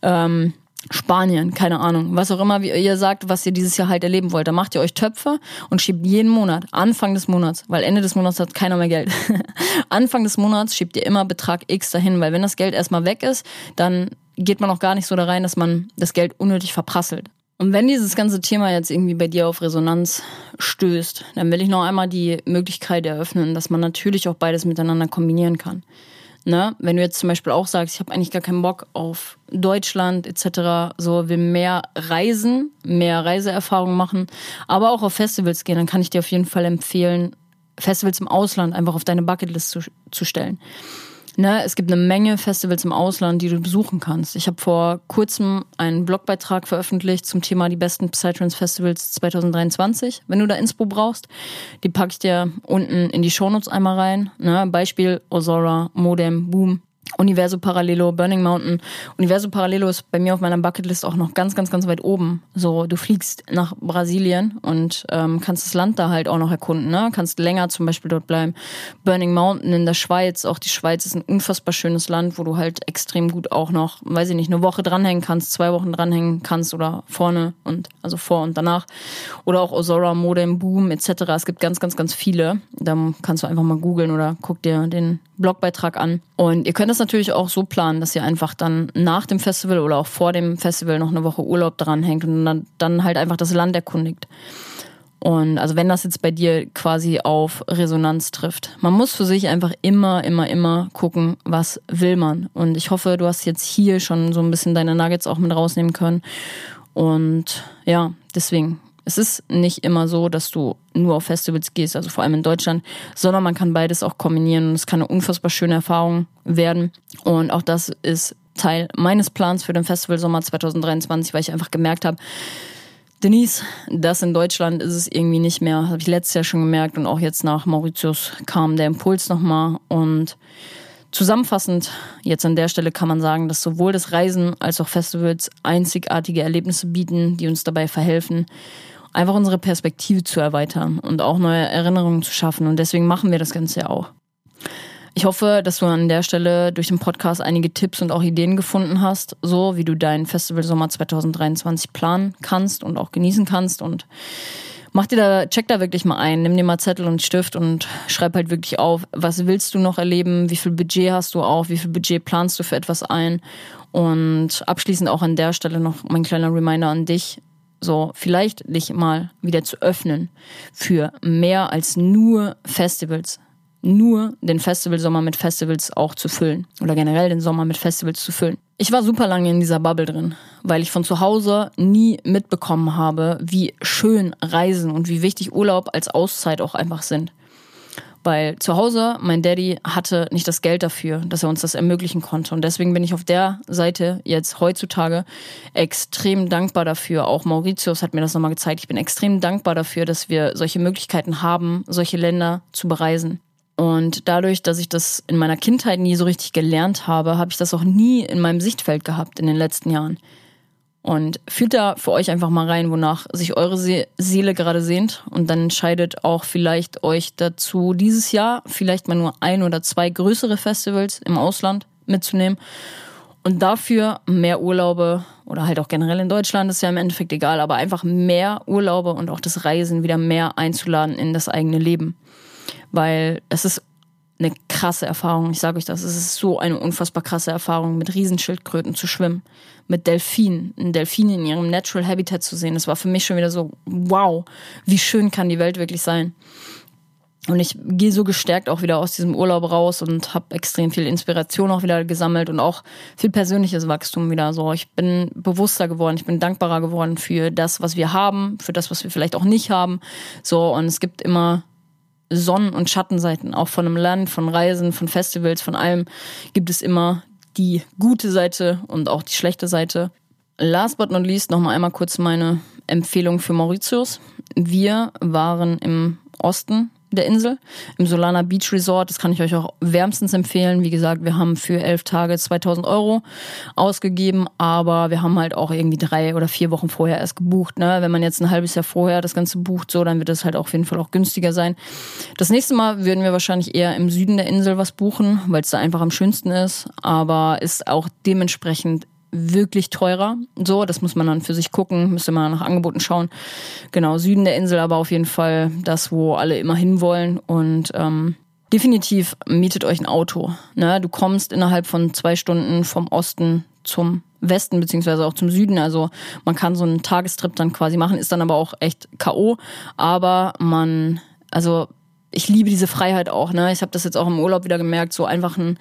A: ähm, Spanien, keine Ahnung, was auch immer wie ihr sagt, was ihr dieses Jahr halt erleben wollt. Da macht ihr euch Töpfe und schiebt jeden Monat, Anfang des Monats, weil Ende des Monats hat keiner mehr Geld. [laughs] Anfang des Monats schiebt ihr immer Betrag X dahin, weil wenn das Geld erstmal weg ist, dann geht man auch gar nicht so da rein, dass man das Geld unnötig verprasselt. Und wenn dieses ganze Thema jetzt irgendwie bei dir auf Resonanz stößt, dann will ich noch einmal die Möglichkeit eröffnen, dass man natürlich auch beides miteinander kombinieren kann. Ne? Wenn du jetzt zum Beispiel auch sagst, ich habe eigentlich gar keinen Bock auf Deutschland etc., so will mehr reisen, mehr Reiseerfahrung machen, aber auch auf Festivals gehen, dann kann ich dir auf jeden Fall empfehlen, Festivals im Ausland einfach auf deine Bucketlist zu, zu stellen. Ne, es gibt eine Menge Festivals im Ausland, die du besuchen kannst. Ich habe vor kurzem einen Blogbeitrag veröffentlicht zum Thema die besten Psytrance Festivals 2023. Wenn du da Inspo brauchst, die packe ich dir unten in die Shownotes einmal rein. Ne, Beispiel Ozora, Modem, Boom. Universo Parallelo, Burning Mountain. Universo Parallelo ist bei mir auf meiner Bucketlist auch noch ganz, ganz, ganz weit oben. So, du fliegst nach Brasilien und ähm, kannst das Land da halt auch noch erkunden, ne? Kannst länger zum Beispiel dort bleiben. Burning Mountain in der Schweiz, auch die Schweiz ist ein unfassbar schönes Land, wo du halt extrem gut auch noch, weiß ich nicht, eine Woche dranhängen kannst, zwei Wochen dranhängen kannst oder vorne und also vor und danach. Oder auch Osora, Modem, Boom etc. Es gibt ganz, ganz, ganz viele. Da kannst du einfach mal googeln oder guck dir den Blogbeitrag an. Und ihr könnt das natürlich auch so planen, dass ihr einfach dann nach dem Festival oder auch vor dem Festival noch eine Woche Urlaub dran hängt und dann, dann halt einfach das Land erkundigt. Und also wenn das jetzt bei dir quasi auf Resonanz trifft. Man muss für sich einfach immer, immer, immer gucken, was will man. Und ich hoffe, du hast jetzt hier schon so ein bisschen deine Nuggets auch mit rausnehmen können. Und ja, deswegen es ist nicht immer so, dass du nur auf Festivals gehst, also vor allem in Deutschland, sondern man kann beides auch kombinieren und es kann eine unfassbar schöne Erfahrung werden. Und auch das ist Teil meines Plans für den Festival Sommer 2023, weil ich einfach gemerkt habe, Denise, das in Deutschland ist es irgendwie nicht mehr. Habe ich letztes Jahr schon gemerkt und auch jetzt nach Mauritius kam der Impuls nochmal und Zusammenfassend, jetzt an der Stelle kann man sagen, dass sowohl das Reisen als auch Festivals einzigartige Erlebnisse bieten, die uns dabei verhelfen, einfach unsere Perspektive zu erweitern und auch neue Erinnerungen zu schaffen. Und deswegen machen wir das Ganze ja auch. Ich hoffe, dass du an der Stelle durch den Podcast einige Tipps und auch Ideen gefunden hast, so wie du deinen Festival Sommer 2023 planen kannst und auch genießen kannst. Und mach dir da, check da wirklich mal ein, nimm dir mal Zettel und Stift und schreib halt wirklich auf, was willst du noch erleben, wie viel Budget hast du auch, wie viel Budget planst du für etwas ein. Und abschließend auch an der Stelle noch mein kleiner Reminder an dich, so vielleicht dich mal wieder zu öffnen für mehr als nur Festivals. Nur den Festivalsommer mit Festivals auch zu füllen. Oder generell den Sommer mit Festivals zu füllen. Ich war super lange in dieser Bubble drin, weil ich von zu Hause nie mitbekommen habe, wie schön Reisen und wie wichtig Urlaub als Auszeit auch einfach sind. Weil zu Hause, mein Daddy hatte nicht das Geld dafür, dass er uns das ermöglichen konnte. Und deswegen bin ich auf der Seite jetzt heutzutage extrem dankbar dafür. Auch Mauritius hat mir das nochmal gezeigt. Ich bin extrem dankbar dafür, dass wir solche Möglichkeiten haben, solche Länder zu bereisen. Und dadurch, dass ich das in meiner Kindheit nie so richtig gelernt habe, habe ich das auch nie in meinem Sichtfeld gehabt in den letzten Jahren. Und fühlt da für euch einfach mal rein, wonach sich eure Seele gerade sehnt. Und dann entscheidet auch vielleicht euch dazu, dieses Jahr vielleicht mal nur ein oder zwei größere Festivals im Ausland mitzunehmen. Und dafür mehr Urlaube oder halt auch generell in Deutschland, ist ja im Endeffekt egal, aber einfach mehr Urlaube und auch das Reisen wieder mehr einzuladen in das eigene Leben. Weil es ist eine krasse Erfahrung. Ich sage euch das. Es ist so eine unfassbar krasse Erfahrung, mit Riesenschildkröten zu schwimmen, mit Delfinen, einen Delfin in ihrem Natural Habitat zu sehen. Das war für mich schon wieder so, wow, wie schön kann die Welt wirklich sein. Und ich gehe so gestärkt auch wieder aus diesem Urlaub raus und habe extrem viel Inspiration auch wieder gesammelt und auch viel persönliches Wachstum wieder. So, ich bin bewusster geworden, ich bin dankbarer geworden für das, was wir haben, für das, was wir vielleicht auch nicht haben. So, und es gibt immer Sonnen- und Schattenseiten, auch von einem Land, von Reisen, von Festivals, von allem gibt es immer die gute Seite und auch die schlechte Seite. Last but not least noch mal einmal kurz meine Empfehlung für Mauritius. Wir waren im Osten der Insel, im Solana Beach Resort. Das kann ich euch auch wärmstens empfehlen. Wie gesagt, wir haben für elf Tage 2000 Euro ausgegeben, aber wir haben halt auch irgendwie drei oder vier Wochen vorher erst gebucht. Ne? Wenn man jetzt ein halbes Jahr vorher das Ganze bucht, so, dann wird es halt auf jeden Fall auch günstiger sein. Das nächste Mal würden wir wahrscheinlich eher im Süden der Insel was buchen, weil es da einfach am schönsten ist, aber ist auch dementsprechend wirklich teurer. So, das muss man dann für sich gucken, müsste man nach Angeboten schauen. Genau, Süden der Insel, aber auf jeden Fall das, wo alle immer hinwollen. Und ähm, definitiv mietet euch ein Auto. Ne? Du kommst innerhalb von zwei Stunden vom Osten zum Westen beziehungsweise auch zum Süden. Also man kann so einen Tagestrip dann quasi machen, ist dann aber auch echt K.O. Aber man, also ich liebe diese Freiheit auch. Ne? Ich habe das jetzt auch im Urlaub wieder gemerkt, so einfach ein,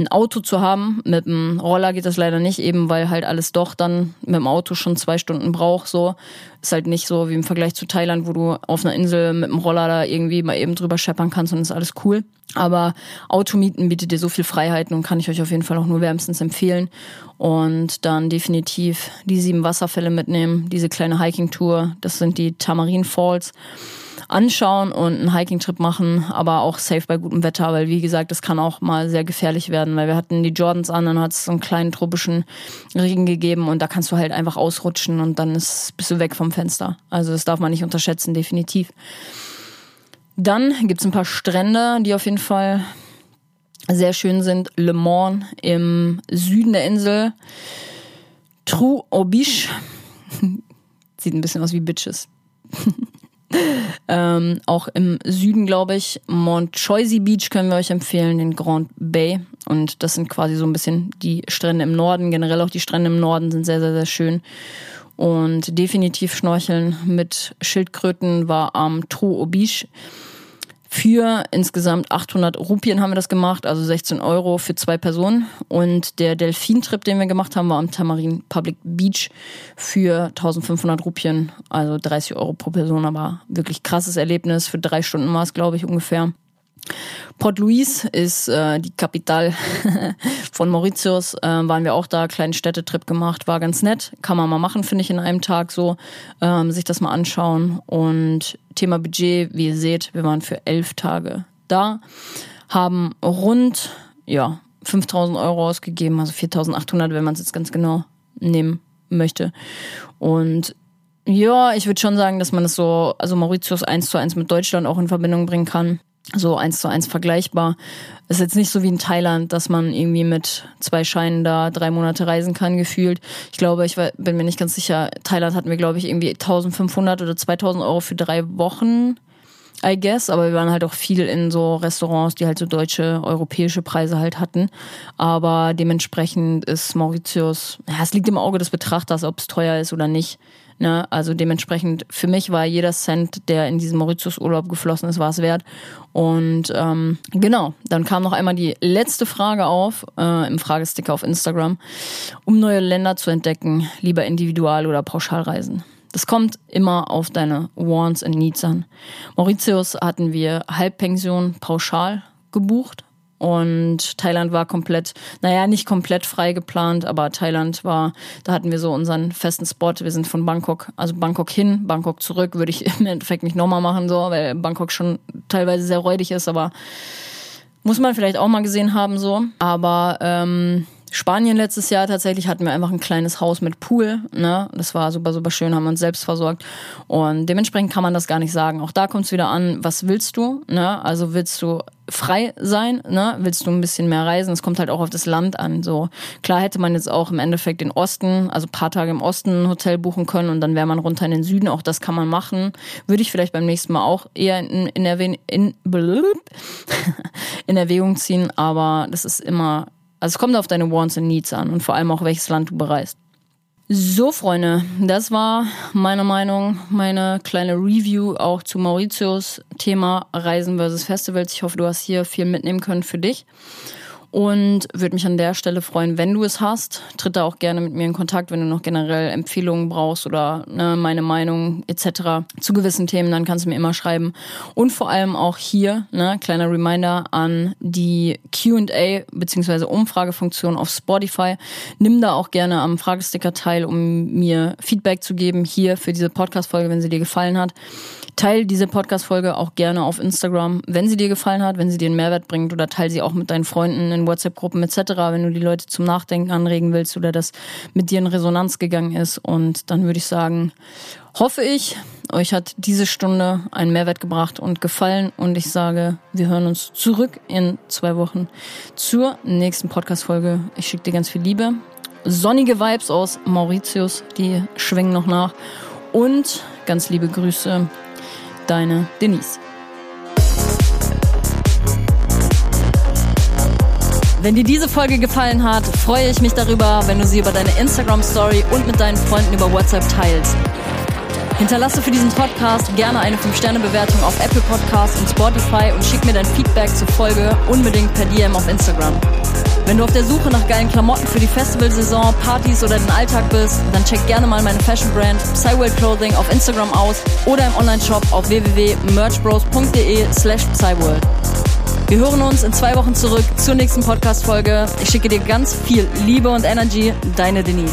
A: ein Auto zu haben. Mit dem Roller geht das leider nicht, eben weil halt alles doch dann mit dem Auto schon zwei Stunden braucht. So ist halt nicht so wie im Vergleich zu Thailand, wo du auf einer Insel mit dem Roller da irgendwie mal eben drüber scheppern kannst und ist alles cool. Aber Automieten bietet dir so viel Freiheiten und kann ich euch auf jeden Fall auch nur wärmstens empfehlen. Und dann definitiv die sieben Wasserfälle mitnehmen, diese kleine Hiking-Tour. Das sind die Tamarin Falls anschauen und einen Hiking-Trip machen, aber auch safe bei gutem Wetter, weil wie gesagt, das kann auch mal sehr gefährlich werden, weil wir hatten die Jordans an, dann hat es so einen kleinen tropischen Regen gegeben und da kannst du halt einfach ausrutschen und dann ist, bist du weg vom Fenster. Also das darf man nicht unterschätzen, definitiv. Dann gibt's ein paar Strände, die auf jeden Fall sehr schön sind. Le Mans im Süden der Insel. Trou Aubiche. [laughs] Sieht ein bisschen aus wie Bitches. [laughs] ähm, auch im Süden, glaube ich, Montchoisy Beach können wir euch empfehlen, den Grand Bay. Und das sind quasi so ein bisschen die Strände im Norden. Generell auch die Strände im Norden sind sehr, sehr, sehr schön. Und definitiv Schnorcheln mit Schildkröten war am Trou Beach. Für insgesamt 800 Rupien haben wir das gemacht, also 16 Euro für zwei Personen. Und der Delfin-Trip, den wir gemacht haben, war am Tamarin Public Beach für 1500 Rupien, also 30 Euro pro Person, aber wirklich krasses Erlebnis. Für drei Stunden war es, glaube ich, ungefähr. Port Louis ist äh, die Kapital [laughs] von Mauritius. Äh, waren wir auch da, kleinen Städtetrip gemacht, war ganz nett. Kann man mal machen, finde ich, in einem Tag so, ähm, sich das mal anschauen. Und Thema Budget, wie ihr seht, wir waren für elf Tage da, haben rund, ja, 5000 Euro ausgegeben, also 4800, wenn man es jetzt ganz genau nehmen möchte. Und ja, ich würde schon sagen, dass man das so, also Mauritius eins zu eins mit Deutschland auch in Verbindung bringen kann so eins zu eins vergleichbar. Ist jetzt nicht so wie in Thailand, dass man irgendwie mit zwei Scheinen da drei Monate reisen kann, gefühlt. Ich glaube, ich bin mir nicht ganz sicher. Thailand hatten wir, glaube ich, irgendwie 1500 oder 2000 Euro für drei Wochen, I guess. Aber wir waren halt auch viel in so Restaurants, die halt so deutsche, europäische Preise halt hatten. Aber dementsprechend ist Mauritius, ja, es liegt im Auge des Betrachters, ob es teuer ist oder nicht. Ne? Also dementsprechend, für mich war jeder Cent, der in diesen Mauritius-Urlaub geflossen ist, war es wert. Und ähm, genau, dann kam noch einmal die letzte Frage auf äh, im Fragesticker auf Instagram. Um neue Länder zu entdecken, lieber individual oder Pauschalreisen? Das kommt immer auf deine Wants and Needs an. Mauritius hatten wir Halbpension pauschal gebucht und Thailand war komplett, naja, nicht komplett frei geplant, aber Thailand war, da hatten wir so unseren festen Spot. Wir sind von Bangkok, also Bangkok hin, Bangkok zurück, würde ich [laughs] im Endeffekt nicht nochmal machen, so, weil Bangkok schon teilweise sehr räudig ist, aber muss man vielleicht auch mal gesehen haben, so. Aber ähm, Spanien letztes Jahr tatsächlich hatten wir einfach ein kleines Haus mit Pool. Ne? Das war super, super schön, haben uns selbst versorgt. Und dementsprechend kann man das gar nicht sagen. Auch da kommt es wieder an, was willst du? Ne? Also willst du frei sein, ne? Willst du ein bisschen mehr reisen? Es kommt halt auch auf das Land an. So klar hätte man jetzt auch im Endeffekt den Osten, also paar Tage im Osten ein Hotel buchen können und dann wäre man runter in den Süden. Auch das kann man machen. Würde ich vielleicht beim nächsten Mal auch eher in, in, Erwäh in, [laughs] in Erwägung ziehen, aber das ist immer, also es kommt auf deine Wants and Needs an und vor allem auch welches Land du bereist. So, Freunde, das war meine Meinung, meine kleine Review auch zu Mauritius Thema Reisen versus Festivals. Ich hoffe, du hast hier viel mitnehmen können für dich und würde mich an der Stelle freuen, wenn du es hast. Tritt da auch gerne mit mir in Kontakt, wenn du noch generell Empfehlungen brauchst oder ne, meine Meinung etc. zu gewissen Themen, dann kannst du mir immer schreiben. Und vor allem auch hier, ne, kleiner Reminder an die Q&A bzw. Umfragefunktion auf Spotify. Nimm da auch gerne am Fragesticker teil, um mir Feedback zu geben hier für diese Podcast-Folge, wenn sie dir gefallen hat. Teil diese Podcast-Folge auch gerne auf Instagram, wenn sie dir gefallen hat, wenn sie dir einen Mehrwert bringt oder teil sie auch mit deinen Freunden in WhatsApp-Gruppen etc., wenn du die Leute zum Nachdenken anregen willst oder das mit dir in Resonanz gegangen ist. Und dann würde ich sagen, hoffe ich, euch hat diese Stunde einen Mehrwert gebracht und gefallen. Und ich sage, wir hören uns zurück in zwei Wochen zur nächsten Podcast-Folge. Ich schicke dir ganz viel Liebe. Sonnige Vibes aus Mauritius, die schwingen noch nach. Und ganz liebe Grüße, deine Denise. Wenn dir diese Folge gefallen hat, freue ich mich darüber, wenn du sie über deine Instagram Story und mit deinen Freunden über WhatsApp teilst. Hinterlasse für diesen Podcast gerne eine 5-Sterne-Bewertung auf Apple Podcasts und Spotify und schick mir dein Feedback zur Folge unbedingt per DM auf Instagram. Wenn du auf der Suche nach geilen Klamotten für die Festivalsaison, Partys oder den Alltag bist, dann check gerne mal meine Fashion Brand Psyworld Clothing auf Instagram aus oder im Onlineshop auf www.merchbros.de slash Psyworld. Wir hören uns in zwei Wochen zurück zur nächsten Podcast-Folge. Ich schicke dir ganz viel Liebe und Energy. Deine Denise.